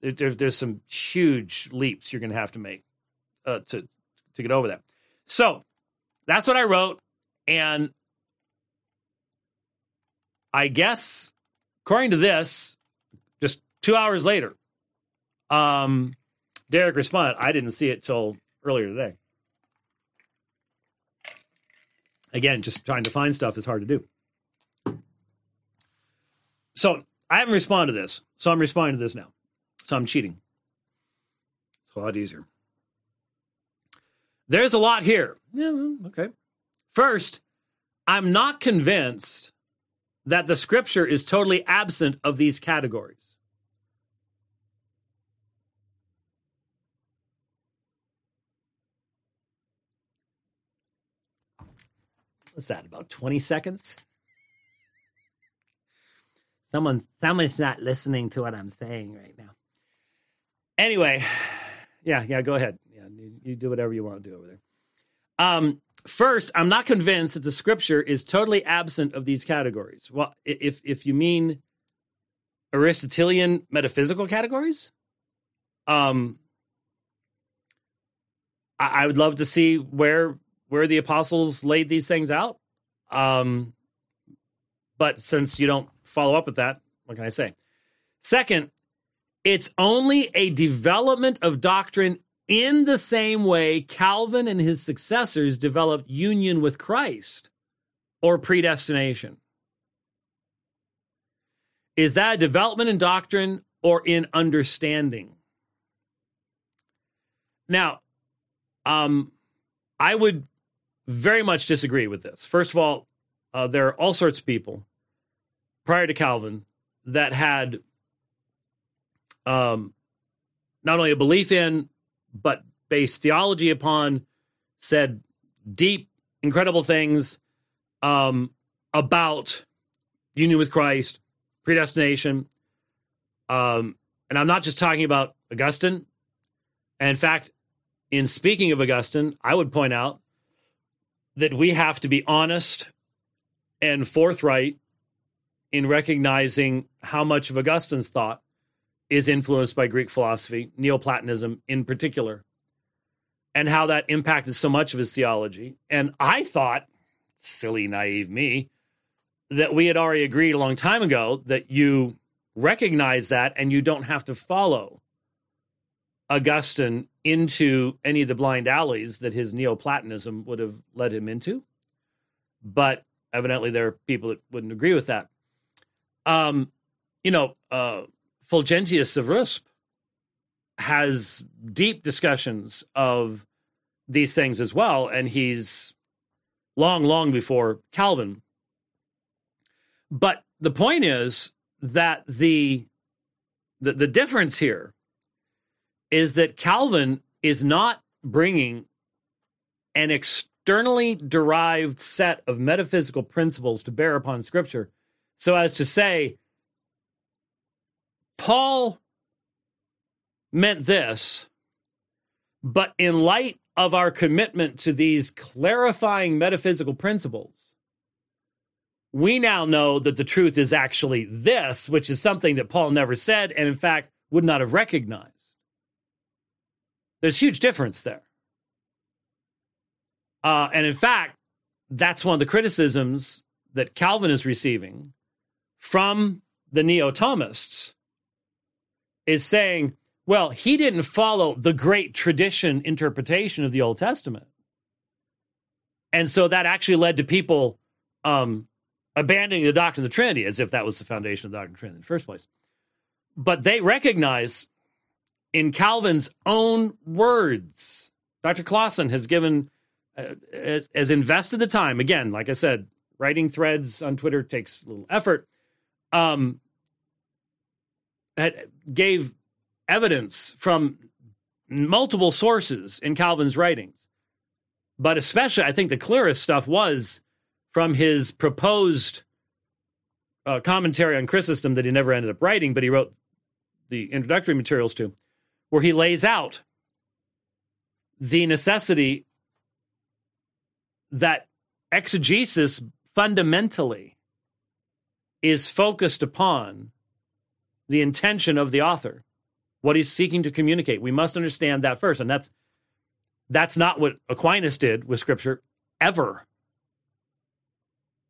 there, there's some huge leaps you're going to have to make uh, to to get over that. So that's what I wrote, and I guess according to this, just two hours later, um, Derek responded. I didn't see it till earlier today. Again, just trying to find stuff is hard to do. So I haven't responded to this, so I'm responding to this now. So I'm cheating. It's a lot easier. There's a lot here. Yeah, okay. First, I'm not convinced that the scripture is totally absent of these categories. What's that, about 20 seconds? Someone, someone's not listening to what I'm saying right now. Anyway, yeah, yeah, go ahead. Yeah, you, you do whatever you want to do over there. Um, first, I'm not convinced that the scripture is totally absent of these categories. Well, if if you mean Aristotelian metaphysical categories, um, I, I would love to see where where the apostles laid these things out. Um, but since you don't follow up with that, what can I say? Second, it's only a development of doctrine in the same way Calvin and his successors developed union with Christ or predestination. Is that a development in doctrine or in understanding? Now, um, I would very much disagree with this. First of all, uh, there are all sorts of people prior to Calvin that had um, not only a belief in, but based theology upon, said deep, incredible things um, about union with Christ, predestination. Um, and I'm not just talking about Augustine. In fact, in speaking of Augustine, I would point out that we have to be honest and forthright in recognizing how much of Augustine's thought is influenced by Greek philosophy, Neoplatonism in particular, and how that impacted so much of his theology. And I thought, silly, naive me, that we had already agreed a long time ago that you recognize that and you don't have to follow Augustine into any of the blind alleys that his Neoplatonism would have led him into. But evidently, there are people that wouldn't agree with that. Um, you know, uh, Fulgentius of Rusp has deep discussions of these things as well, and he's long, long before Calvin. But the point is that the the, the difference here is that Calvin is not bringing an externally derived set of metaphysical principles to bear upon Scripture so as to say, Paul meant this, but in light of our commitment to these clarifying metaphysical principles, we now know that the truth is actually this, which is something that Paul never said and, in fact, would not have recognized. There's huge difference there. Uh, and in fact, that's one of the criticisms that Calvin is receiving from the Neo Thomists is saying, well, he didn't follow the great tradition interpretation of the Old Testament. And so that actually led to people um, abandoning the doctrine of the Trinity as if that was the foundation of the doctrine of the Trinity in the first place. But they recognize in Calvin's own words. Dr. Clausen has given, uh, has, invested the time. Again, like I said, writing threads on Twitter takes a little effort. Um, gave evidence from multiple sources in Calvin's writings. But especially, I think the clearest stuff was from his proposed uh, commentary on Chrysostom that he never ended up writing, but he wrote the introductory materials to where he lays out the necessity that exegesis fundamentally is focused upon the intention of the author, what he's seeking to communicate. We must understand that first. And that's that's not what Aquinas did with scripture ever.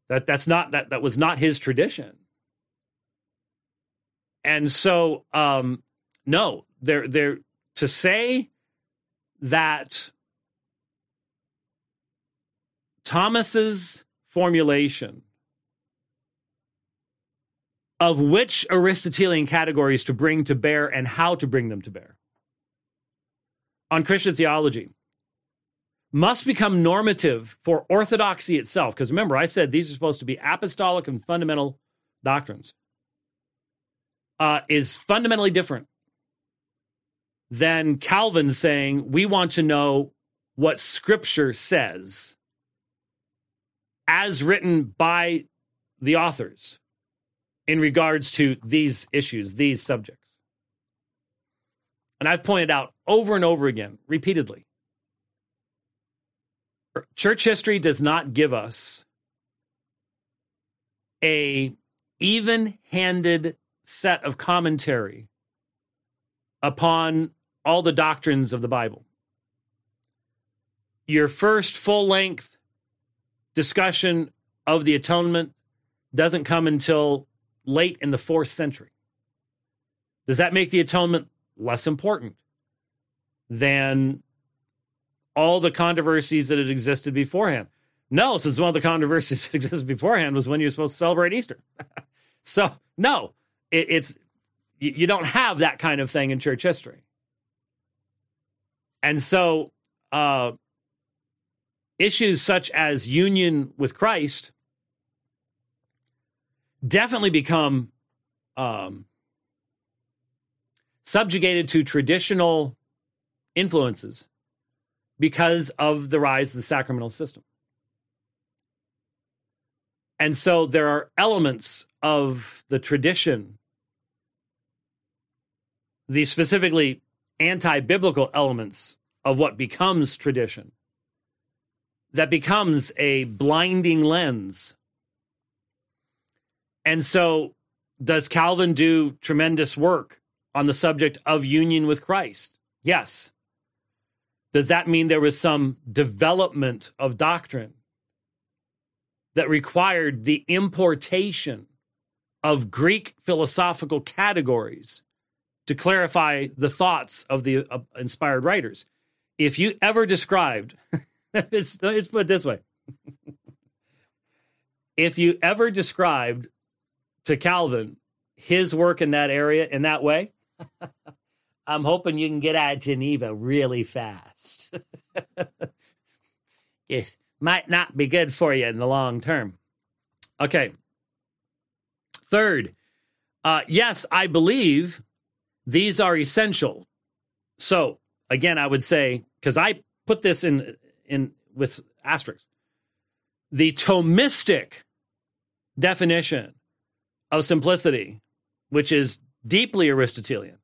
That that's not that that was not his tradition. And so um no, there there to say that Thomas's formulation of which Aristotelian categories to bring to bear and how to bring them to bear on Christian theology must become normative for orthodoxy itself. Because remember, I said these are supposed to be apostolic and fundamental doctrines, uh, is fundamentally different than Calvin saying, we want to know what Scripture says as written by the authors in regards to these issues, these subjects. And I've pointed out over and over again, repeatedly, church history does not give us a even-handed set of commentary upon all the doctrines of the Bible. Your first full-length discussion of the atonement doesn't come until late in the fourth century. Does that make the atonement less important than all the controversies that had existed beforehand? No, since one of the controversies that existed beforehand was when you're supposed to celebrate Easter. so, no, it, it's you, you don't have that kind of thing in church history. And so, uh, issues such as union with Christ definitely become um, subjugated to traditional influences because of the rise of the sacramental system. And so there are elements of the tradition, the specifically anti biblical elements of what becomes tradition, that becomes a blinding lens and so, does Calvin do tremendous work on the subject of union with Christ? Yes. Does that mean there was some development of doctrine that required the importation of Greek philosophical categories to clarify the thoughts of the uh, inspired writers? If you ever described, let's put it this way if you ever described to Calvin his work in that area in that way, I'm hoping you can get out of Geneva really fast. it might not be good for you in the long term. Okay. Third, uh, yes, I believe these are essential. So again, I would say because I put this in in with asterisks, the Thomistic definition of simplicity, which is deeply Aristotelian,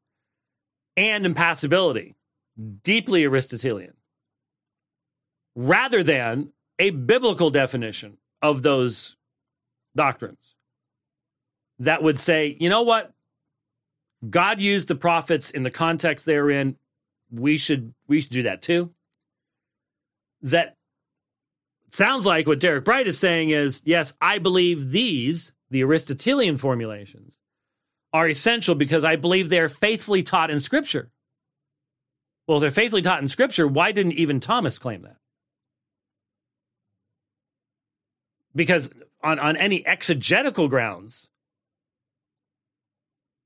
and impassibility, deeply Aristotelian, rather than a biblical definition of those doctrines that would say, you know what? God used the prophets in the context they're in. We should we should do that too. That sounds like what Derek Bright is saying is, yes, I believe these the Aristotelian formulations, are essential because I believe they're faithfully taught in Scripture. Well, if they're faithfully taught in Scripture, why didn't even Thomas claim that? Because on, on any exegetical grounds,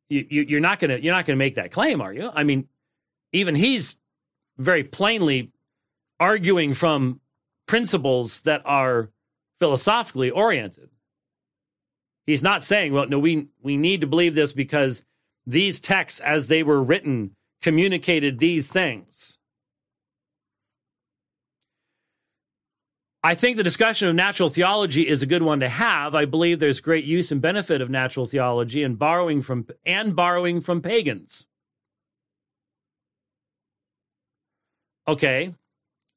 you, you, you're not gonna you're not gonna make that claim, are you? I mean, even he's very plainly arguing from principles that are philosophically oriented. He's not saying, well, no, we, we need to believe this because these texts, as they were written, communicated these things. I think the discussion of natural theology is a good one to have. I believe there's great use and benefit of natural theology and borrowing from and borrowing from pagans. Okay.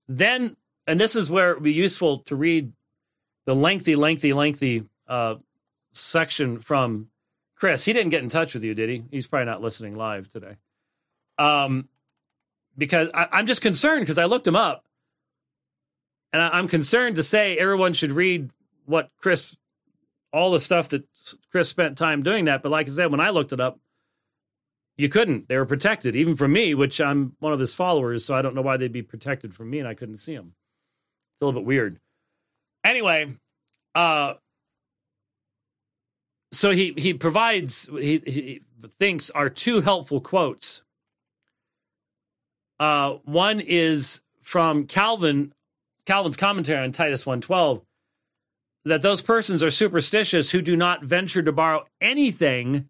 Then and this is where it would be useful to read the lengthy, lengthy, lengthy uh, section from Chris. He didn't get in touch with you, did he? He's probably not listening live today. Um, because I, I'm just concerned because I looked him up, and I, I'm concerned to say everyone should read what Chris, all the stuff that Chris spent time doing that. But like I said, when I looked it up, you couldn't. They were protected, even from me, which I'm one of his followers. So I don't know why they'd be protected from me, and I couldn't see them. It's a little bit weird. Anyway, uh, so he he provides he, he thinks are two helpful quotes. Uh, one is from Calvin, Calvin's commentary on Titus 112, that those persons are superstitious who do not venture to borrow anything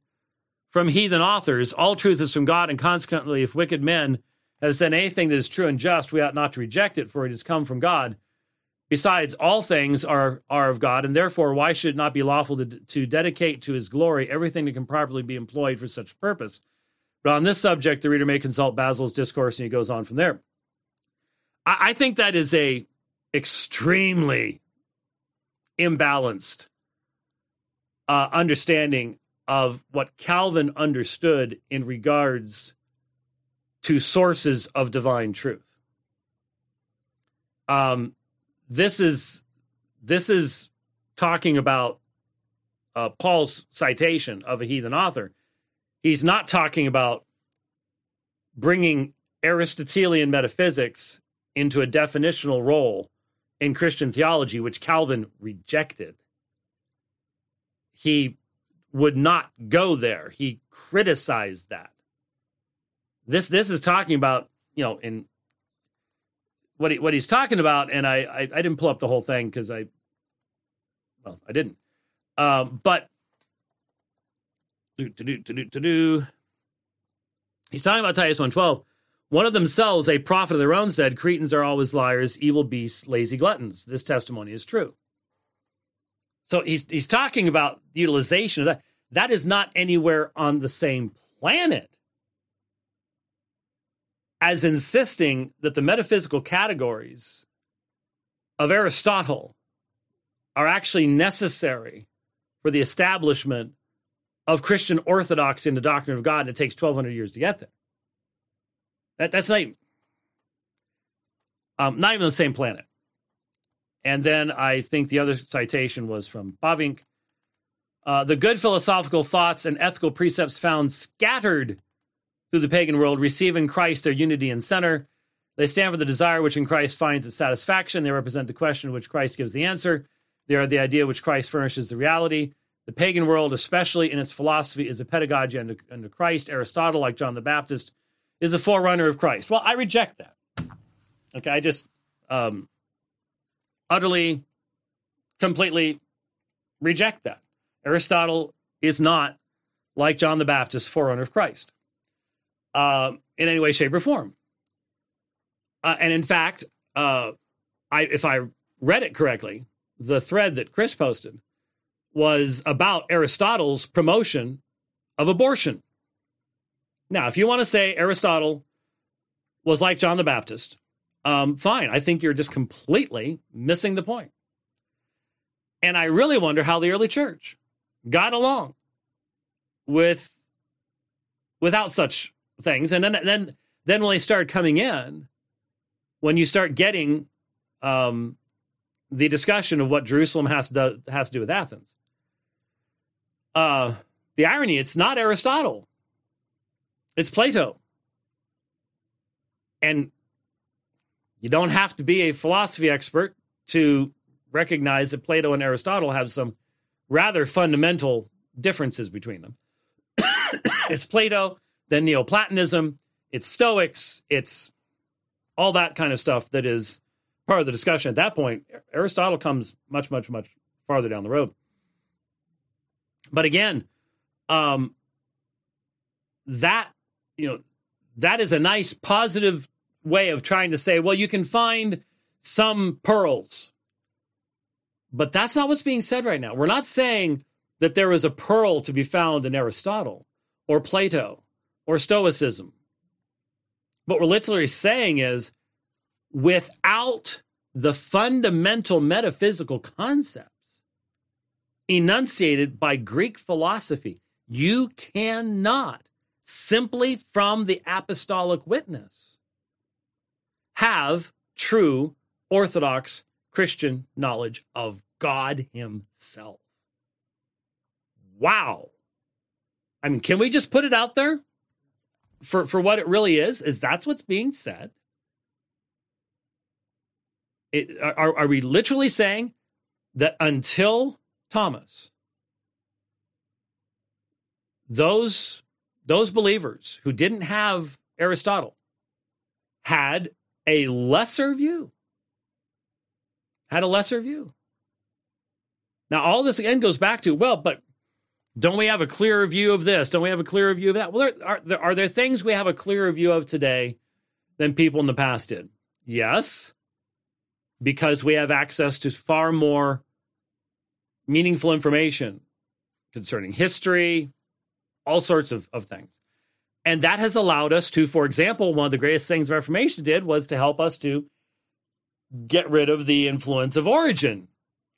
from heathen authors. All truth is from God, and consequently, if wicked men have said anything that is true and just, we ought not to reject it, for it has come from God. Besides, all things are are of God, and therefore, why should it not be lawful to, to dedicate to His glory everything that can properly be employed for such purpose? But on this subject, the reader may consult Basil's discourse, and he goes on from there. I, I think that is a extremely imbalanced uh, understanding of what Calvin understood in regards to sources of divine truth. Um, this is this is talking about uh, Paul's citation of a heathen author. He's not talking about bringing Aristotelian metaphysics into a definitional role in Christian theology, which Calvin rejected. He would not go there. He criticized that. This this is talking about you know in what he, what he's talking about, and I, I, I didn't pull up the whole thing because I, well, I didn't. Um, but do, do, to do, do. He's talking about Titus 112. One of themselves, a prophet of their own, said, Cretans are always liars, evil beasts, lazy gluttons. This testimony is true. So he's he's talking about utilization of that. That is not anywhere on the same planet as insisting that the metaphysical categories of Aristotle are actually necessary for the establishment of Christian orthodoxy in the doctrine of God. And it takes 1,200 years to get there. That, that's not even, um, not even the same planet. And then I think the other citation was from Bavinck. Uh, the good philosophical thoughts and ethical precepts found scattered through the pagan world, receive in Christ their unity and center. They stand for the desire which in Christ finds its satisfaction. They represent the question which Christ gives the answer. They are the idea which Christ furnishes the reality. The pagan world, especially in its philosophy, is a pedagogy under, under Christ. Aristotle, like John the Baptist, is a forerunner of Christ. Well, I reject that. Okay, I just um, utterly, completely reject that. Aristotle is not like John the Baptist, forerunner of Christ uh, in any way, shape, or form. Uh, and in fact, uh, I, if I read it correctly, the thread that Chris posted was about Aristotle's promotion of abortion. Now, if you want to say Aristotle was like John the Baptist, um, fine. I think you're just completely missing the point. And I really wonder how the early church got along with without such things, and then then then when they start coming in, when you start getting um, the discussion of what Jerusalem has to has to do with Athens, uh, the irony it's not Aristotle, it's Plato, and you don't have to be a philosophy expert to recognize that Plato and Aristotle have some rather fundamental differences between them. it's Plato then Neoplatonism, it's Stoics, it's all that kind of stuff that is part of the discussion at that point. Aristotle comes much, much, much farther down the road. But again, um, that you know that is a nice positive way of trying to say, well, you can find some pearls, but that's not what's being said right now. We're not saying that there is a pearl to be found in Aristotle or Plato or Stoicism. What we're literally saying is without the fundamental metaphysical concepts enunciated by Greek philosophy, you cannot simply from the apostolic witness have true Orthodox Christian knowledge of God Himself. Wow. I mean, can we just put it out there for, for what it really is? Is that's what's being said? It, are, are we literally saying that until Thomas, those, those believers who didn't have Aristotle had a lesser view? Had a lesser view. Now, all this again goes back to well, but don't we have a clearer view of this? Don't we have a clearer view of that? Well, are, are there things we have a clearer view of today than people in the past did? Yes, because we have access to far more meaningful information concerning history, all sorts of, of things. And that has allowed us to, for example, one of the greatest things Reformation did was to help us to get rid of the influence of Origen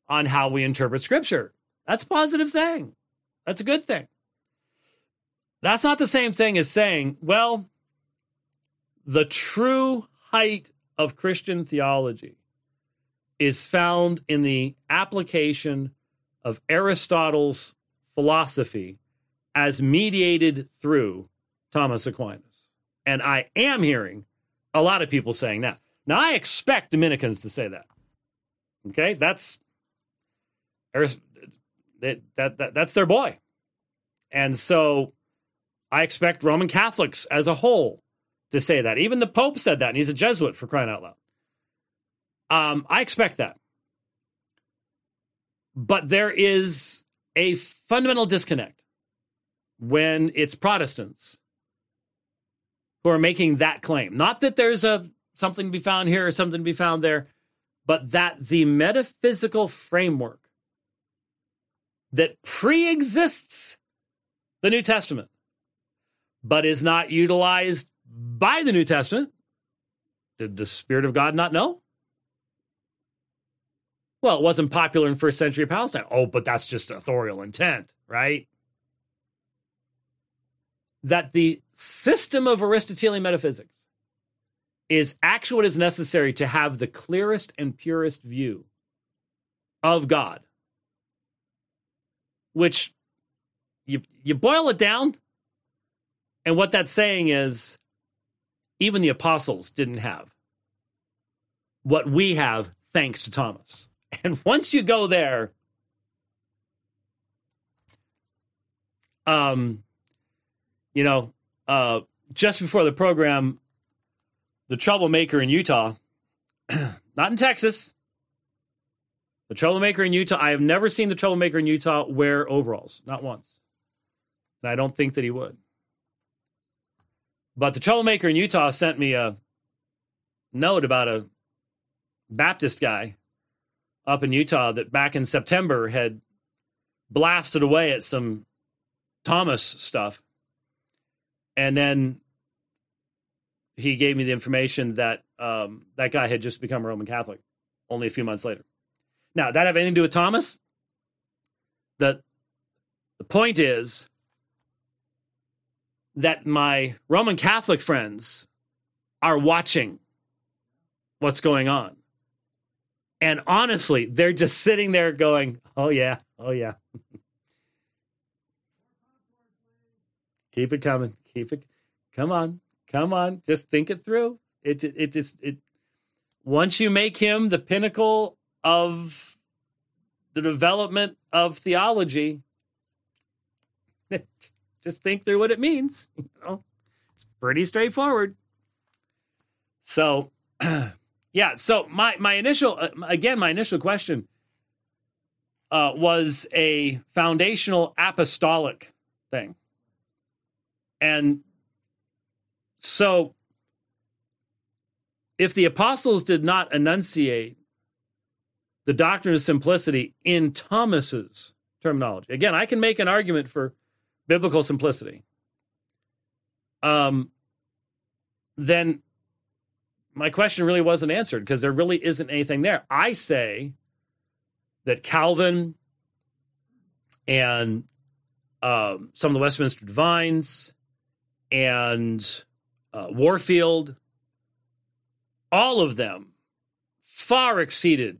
on how we interpret Scripture. That's a positive thing. That's a good thing. That's not the same thing as saying, well, the true height of Christian theology is found in the application of Aristotle's philosophy as mediated through Thomas Aquinas. And I am hearing a lot of people saying that. Now, I expect Dominicans to say that. Okay, that's that, that, that that's their boy, and so I expect Roman Catholics as a whole to say that. Even the Pope said that, and he's a Jesuit for crying out loud. Um, I expect that. But there is a fundamental disconnect when it's Protestants who are making that claim. Not that there's a something to be found here or something to be found there, but that the metaphysical framework that pre-exists the New Testament but is not utilized by the New Testament. Did the Spirit of God not know? Well, it wasn't popular in first century Palestine. Oh, but that's just authorial intent, right? That the system of Aristotelian metaphysics is actually what is necessary to have the clearest and purest view of God. Which you you boil it down, and what that's saying is even the apostles didn't have what we have thanks to Thomas. And once you go there, um, you know, uh, just before the program, the troublemaker in Utah, not in Texas, the troublemaker in Utah, I have never seen the troublemaker in Utah wear overalls, not once. And I don't think that he would. But the troublemaker in Utah sent me a note about a Baptist guy up in Utah that back in September had blasted away at some Thomas stuff. And then he gave me the information that um, that guy had just become a Roman Catholic only a few months later. Now, that have anything to do with Thomas? The, the point is that my Roman Catholic friends are watching what's going on. And honestly, they're just sitting there going, oh, yeah, oh, yeah. Keep it coming. Keep it. Come on. Come on. Just think it through. It, it, it it, once you make him the pinnacle of the development of theology, just think through what it means. You know, it's pretty straightforward. So, yeah. So my my initial uh, again my initial question uh, was a foundational apostolic thing, and so if the apostles did not enunciate the doctrine of simplicity in Thomas's terminology, again, I can make an argument for biblical simplicity. Um, then my question really wasn't answered because there really isn't anything there. I say that Calvin and um, some of the Westminster Divines and uh, Warfield, all of them far exceeded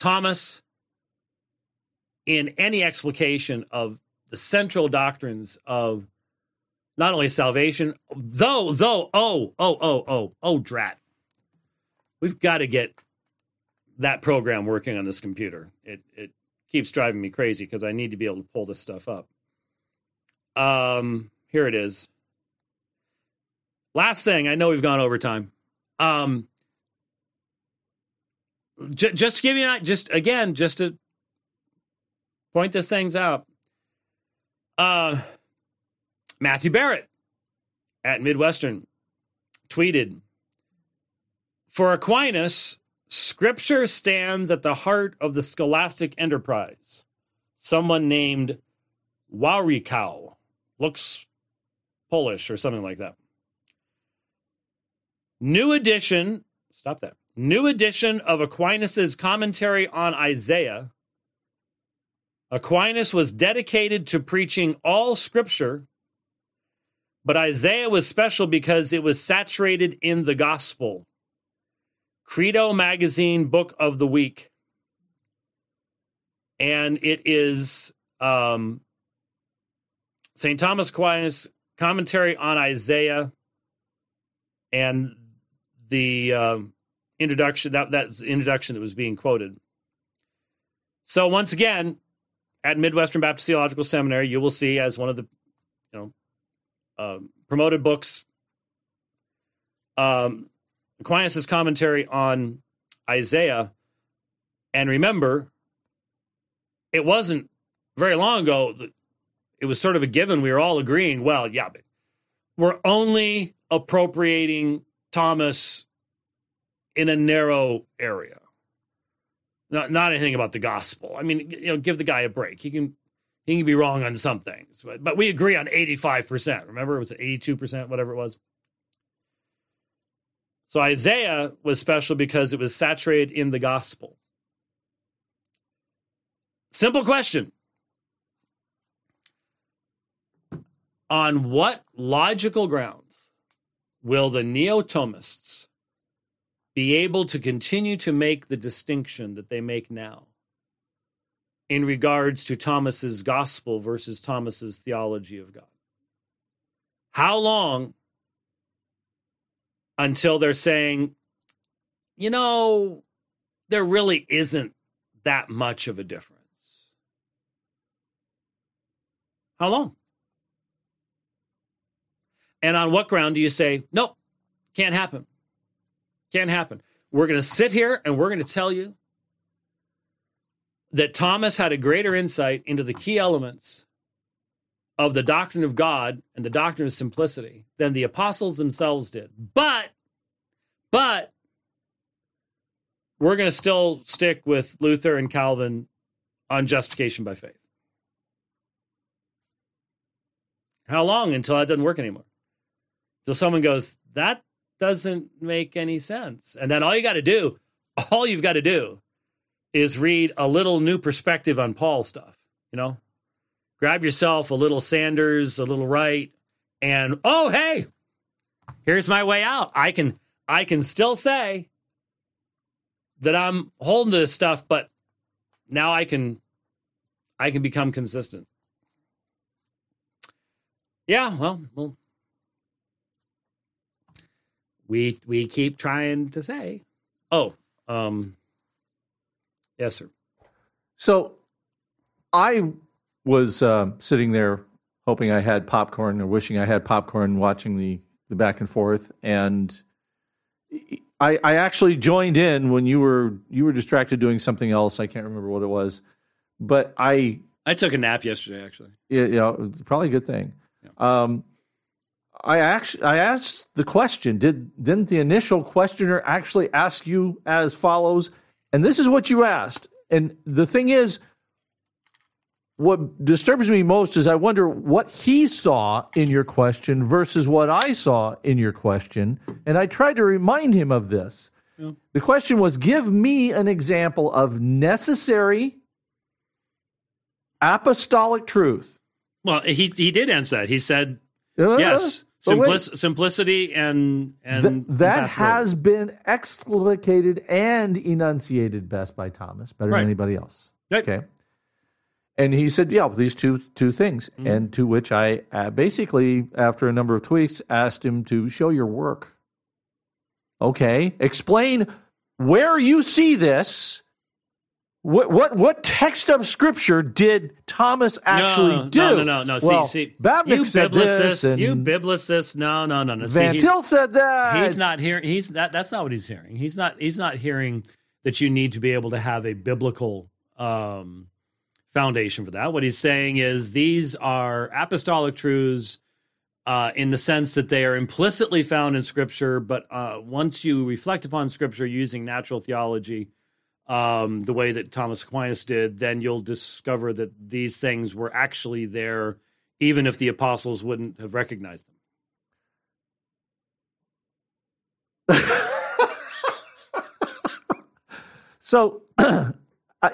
Thomas in any explication of the central doctrines of not only salvation, though, though, oh, oh, oh, oh, oh, drat. We've got to get that program working on this computer. It it keeps driving me crazy because I need to be able to pull this stuff up. Um, here it is. Last thing, I know we've gone over time. Um, j- just to give you an just again, just to point this things out. Uh, Matthew Barrett at Midwestern tweeted For Aquinas, Scripture stands at the heart of the scholastic enterprise. Someone named Warykał looks Polish or something like that. New edition, stop that. New edition of Aquinas's commentary on Isaiah. Aquinas was dedicated to preaching all scripture, but Isaiah was special because it was saturated in the gospel. Credo Magazine Book of the Week. And it is um, St. Thomas Aquinas commentary on Isaiah and the um, introduction that that's introduction that was being quoted. So once again, at Midwestern Baptist Theological Seminary, you will see as one of the you know uh, promoted books um, Aquinas' commentary on Isaiah. And remember, it wasn't very long ago. It was sort of a given. We were all agreeing, well, yeah, but we're only appropriating Thomas in a narrow area. Not not anything about the gospel. I mean, you know, give the guy a break. He can he can be wrong on some things, but but we agree on eighty five percent. Remember, it was eighty two percent, whatever it was. So Isaiah was special because it was saturated in the gospel. Simple question. On what logical grounds will the Neo Thomists be able to continue to make the distinction that they make now in regards to Thomas's gospel versus Thomas's theology of God? How long until they're saying, you know, there really isn't that much of a difference? How long? And on what ground do you say, nope, can't happen? Can't happen. We're going to sit here and we're going to tell you that Thomas had a greater insight into the key elements of the doctrine of God and the doctrine of simplicity than the apostles themselves did. But, but, we're going to still stick with Luther and Calvin on justification by faith. How long until that doesn't work anymore? So someone goes, that doesn't make any sense. And then all you got to do, all you've got to do is read a little new perspective on Paul stuff, you know? Grab yourself a little Sanders, a little Wright, and oh hey, here's my way out. I can I can still say that I'm holding this stuff, but now I can I can become consistent. Yeah, well, well, we we keep trying to say. Oh, um, yes, sir. So, I was uh, sitting there hoping I had popcorn or wishing I had popcorn, watching the the back and forth, and I, I actually joined in when you were you were distracted doing something else. I can't remember what it was, but I I took a nap yesterday. Actually, yeah, you know, probably a good thing. Yeah. Um, I actually I asked the question. Did didn't the initial questioner actually ask you as follows? And this is what you asked. And the thing is, what disturbs me most is I wonder what he saw in your question versus what I saw in your question. And I tried to remind him of this. Yeah. The question was give me an example of necessary apostolic truth. Well, he he did answer that. He said Uh, yes. Simplic- simplicity and and Th- that has been explicated and enunciated best by Thomas, better Right. than anybody else. Okay. And he said, "Yeah, these two two things." Mm-hmm. And to which I uh, basically, after a number of tweets, asked him to show your work. Okay, explain where you see this. What what what text of scripture did Thomas actually no, do? No, no, no, no. Well, see, see, Bavinck you said biblicist, this, and you biblicist. No, no, no, no. See, Van Til said that. he's not hearing he's that that's not what he's hearing he's not he's not hearing that you need to be able to have a biblical um foundation for that what he's saying is these are apostolic truths uh in the sense that they are implicitly found in scripture but uh once you reflect upon scripture using natural theology um the way that Thomas Aquinas did then you'll discover that these things were actually there even if the apostles wouldn't have recognized them So,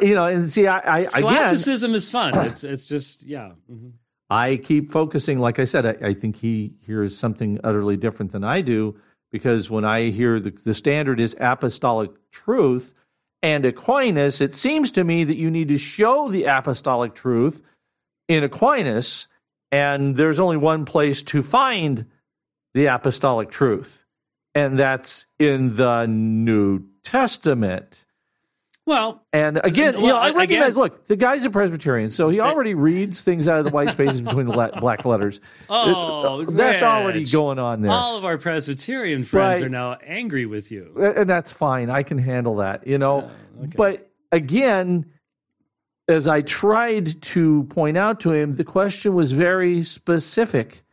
you know, and see, I, I again, Scholasticism is fun. It's it's just yeah. mhm. I keep focusing. Like I said, I, I think he hears something utterly different than I do because when I hear the, the standard is apostolic truth and Aquinas, it seems to me that you need to show the apostolic truth in Aquinas, and there's only one place to find the apostolic truth, and that's in the New Testament. Well, And uh, again, you know, I again- recognize. look, the guy's a Presbyterian, so he already reads things out of the white spaces between the la- black letters. oh, It's- uh, that's already going on there, All of our Presbyterian friends Right. are now angry with you. and that's fine. I can handle that, you know. Oh, okay. But again, as I tried to point out to him, the question was very specific,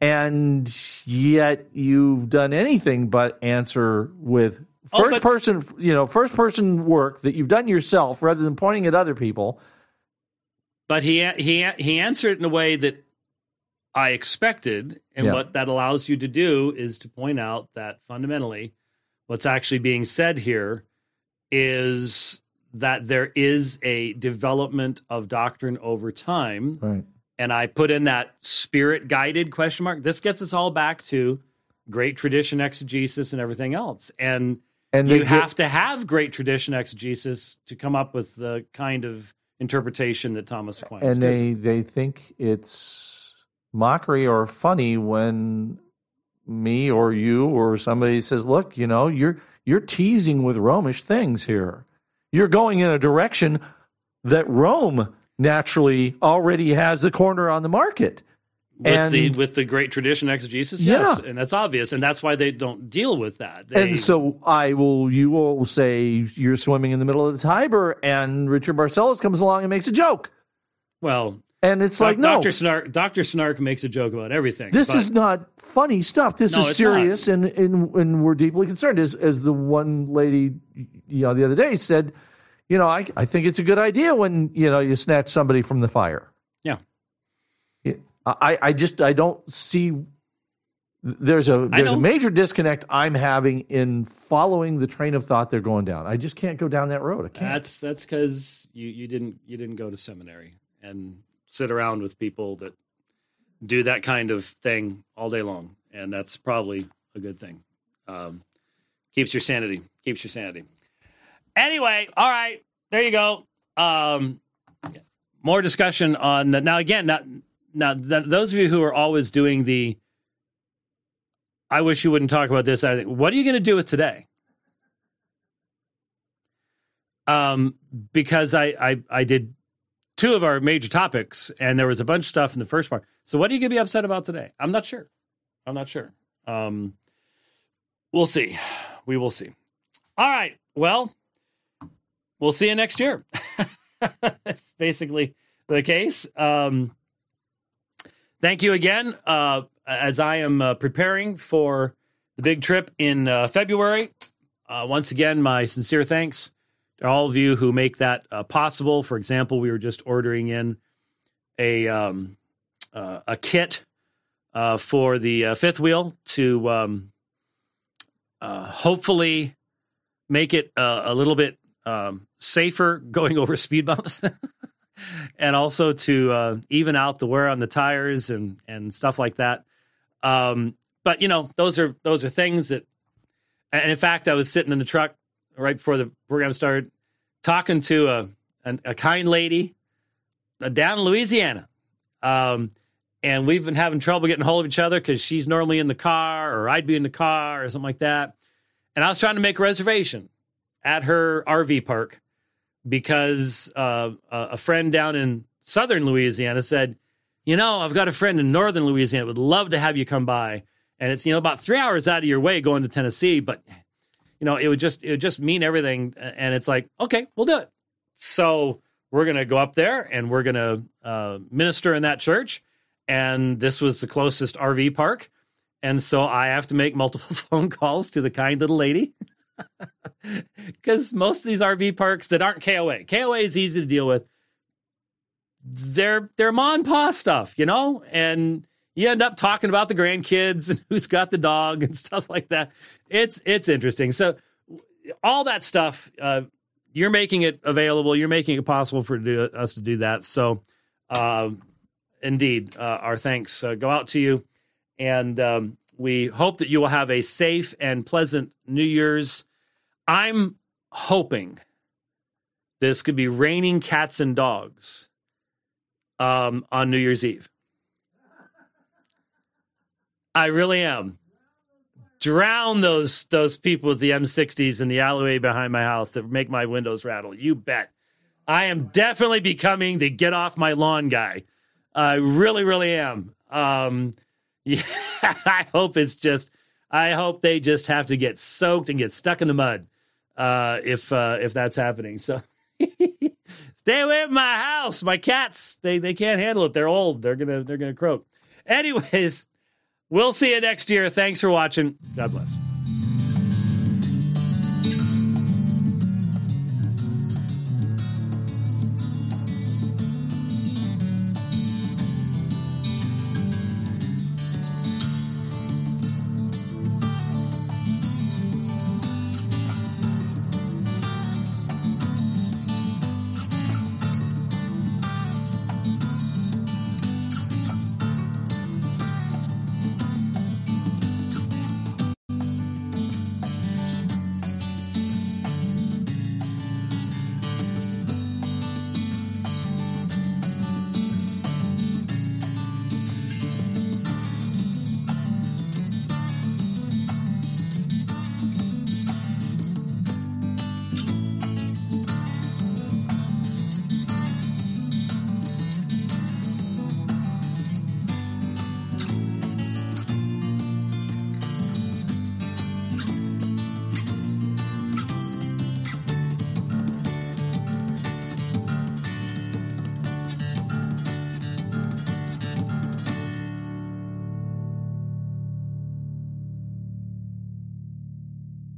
and yet you've done anything but answer with Oh, first but- person, you know, first person work that you've done yourself rather than pointing at other people. But he he he answered in a way that I expected, and Yeah. what that allows you to do is to point out that fundamentally, what's actually being said here is that there is a development of doctrine over time Right. and I put in that spirit guided question mark. This gets us all back to great tradition exegesis and everything else. And And you have to have great tradition exegesis to come up with the kind of interpretation that Thomas Aquinas and they us. they think it's mockery or funny when me or you or somebody says, "Look, you know, you're you're teasing with Romish things here. You're going in a direction that Rome naturally already has the corner on the market." With the with the great tradition exegesis, Yeah. yes, and that's obvious, and that's why they don't deal with that. They, And so I will, you will say you're swimming in the middle of the Tiber, and Richard Barcellos comes along and makes a joke, well, and it's Doc- like, no, Doctor Snark, Doctor Snark makes a joke about everything. This is not funny stuff. This No, is serious, and, and and we're deeply concerned. As as the one lady, you uh, know, the other day said, you know, I I think it's a good idea when you know you snatch somebody from the fire. yeah. I I just I don't see. There's a there's a major disconnect I'm having in following the train of thought they're going down. I just can't go down that road. I can't. That's that's because you, you didn't you didn't go to seminary and sit around with people that do that kind of thing all day long, and that's probably a good thing. Um, keeps your sanity. Keeps your sanity. Anyway, all right, there you go. Um, more discussion on now. Again, now, now th- those of you who are always doing the, I wish you wouldn't talk about this. I what are you going to do with today? um, because I, I I did two of our major topics, and there was a bunch of stuff in the first part. So, what are you going to be upset about today? I'm not sure. I'm not sure. Um, we'll see. We will see. All right. Well, we'll see you next year. That's basically the case. Um, thank you again. Uh, as I am uh, preparing for the big trip in uh, February, uh, once again, my sincere thanks to all of you who make that uh, possible. For example, we were just ordering in a um, uh, a kit for the fifth wheel to um, hopefully make it a little bit um, safer going over speed bumps. and also to uh, even out the wear on the tires and and stuff like that. Um, but you know, those are those are things that. And in fact, I was sitting in the truck right before the program started, talking to a a, a kind lady uh, down in Louisiana. Um, and we've been having trouble getting hold of each other because she's normally in the car or I'd be in the car or something like that. And I was trying to make a reservation at her RV park because uh, a friend down in southern Louisiana said, You know, I've got a friend in northern Louisiana, would love to have you come by. And it's, you know, about three hours out of your way going to Tennessee, but, you know, it would just, it would just mean everything. And it's like, okay, we'll do it. So we're going to go up there and we're going to uh, minister in that church. And this was the closest RV park. And so I have to make multiple phone calls to the kind little lady. Because most of these RV parks that aren't KOA, KOA is easy to deal with. They're they're mom and pa stuff, you know, and you end up talking about the grandkids and who's got the dog and stuff like that. It's it's interesting. So all that stuff, uh, you're making it available. You're making it possible for do, us to do that. So, uh, indeed, uh, our thanks uh, go out to you, and um, we hope that you will have a safe and pleasant New Year's. I'm hoping this could be raining cats and dogs um, on New Year's Eve. I really am drown those those people with the M60s in the alleyway behind my house that make my windows rattle. You bet. I am definitely becoming the get off my lawn guy. I really, really am. Um, yeah, I hope it's just. I hope they just have to get soaked and get stuck in the mud uh, if uh, if that's happening. So stay away from my house. My cats they they can't handle it. They're old. They're gonna they're gonna croak. Anyways, We'll see you next year. Thanks for watching. God bless.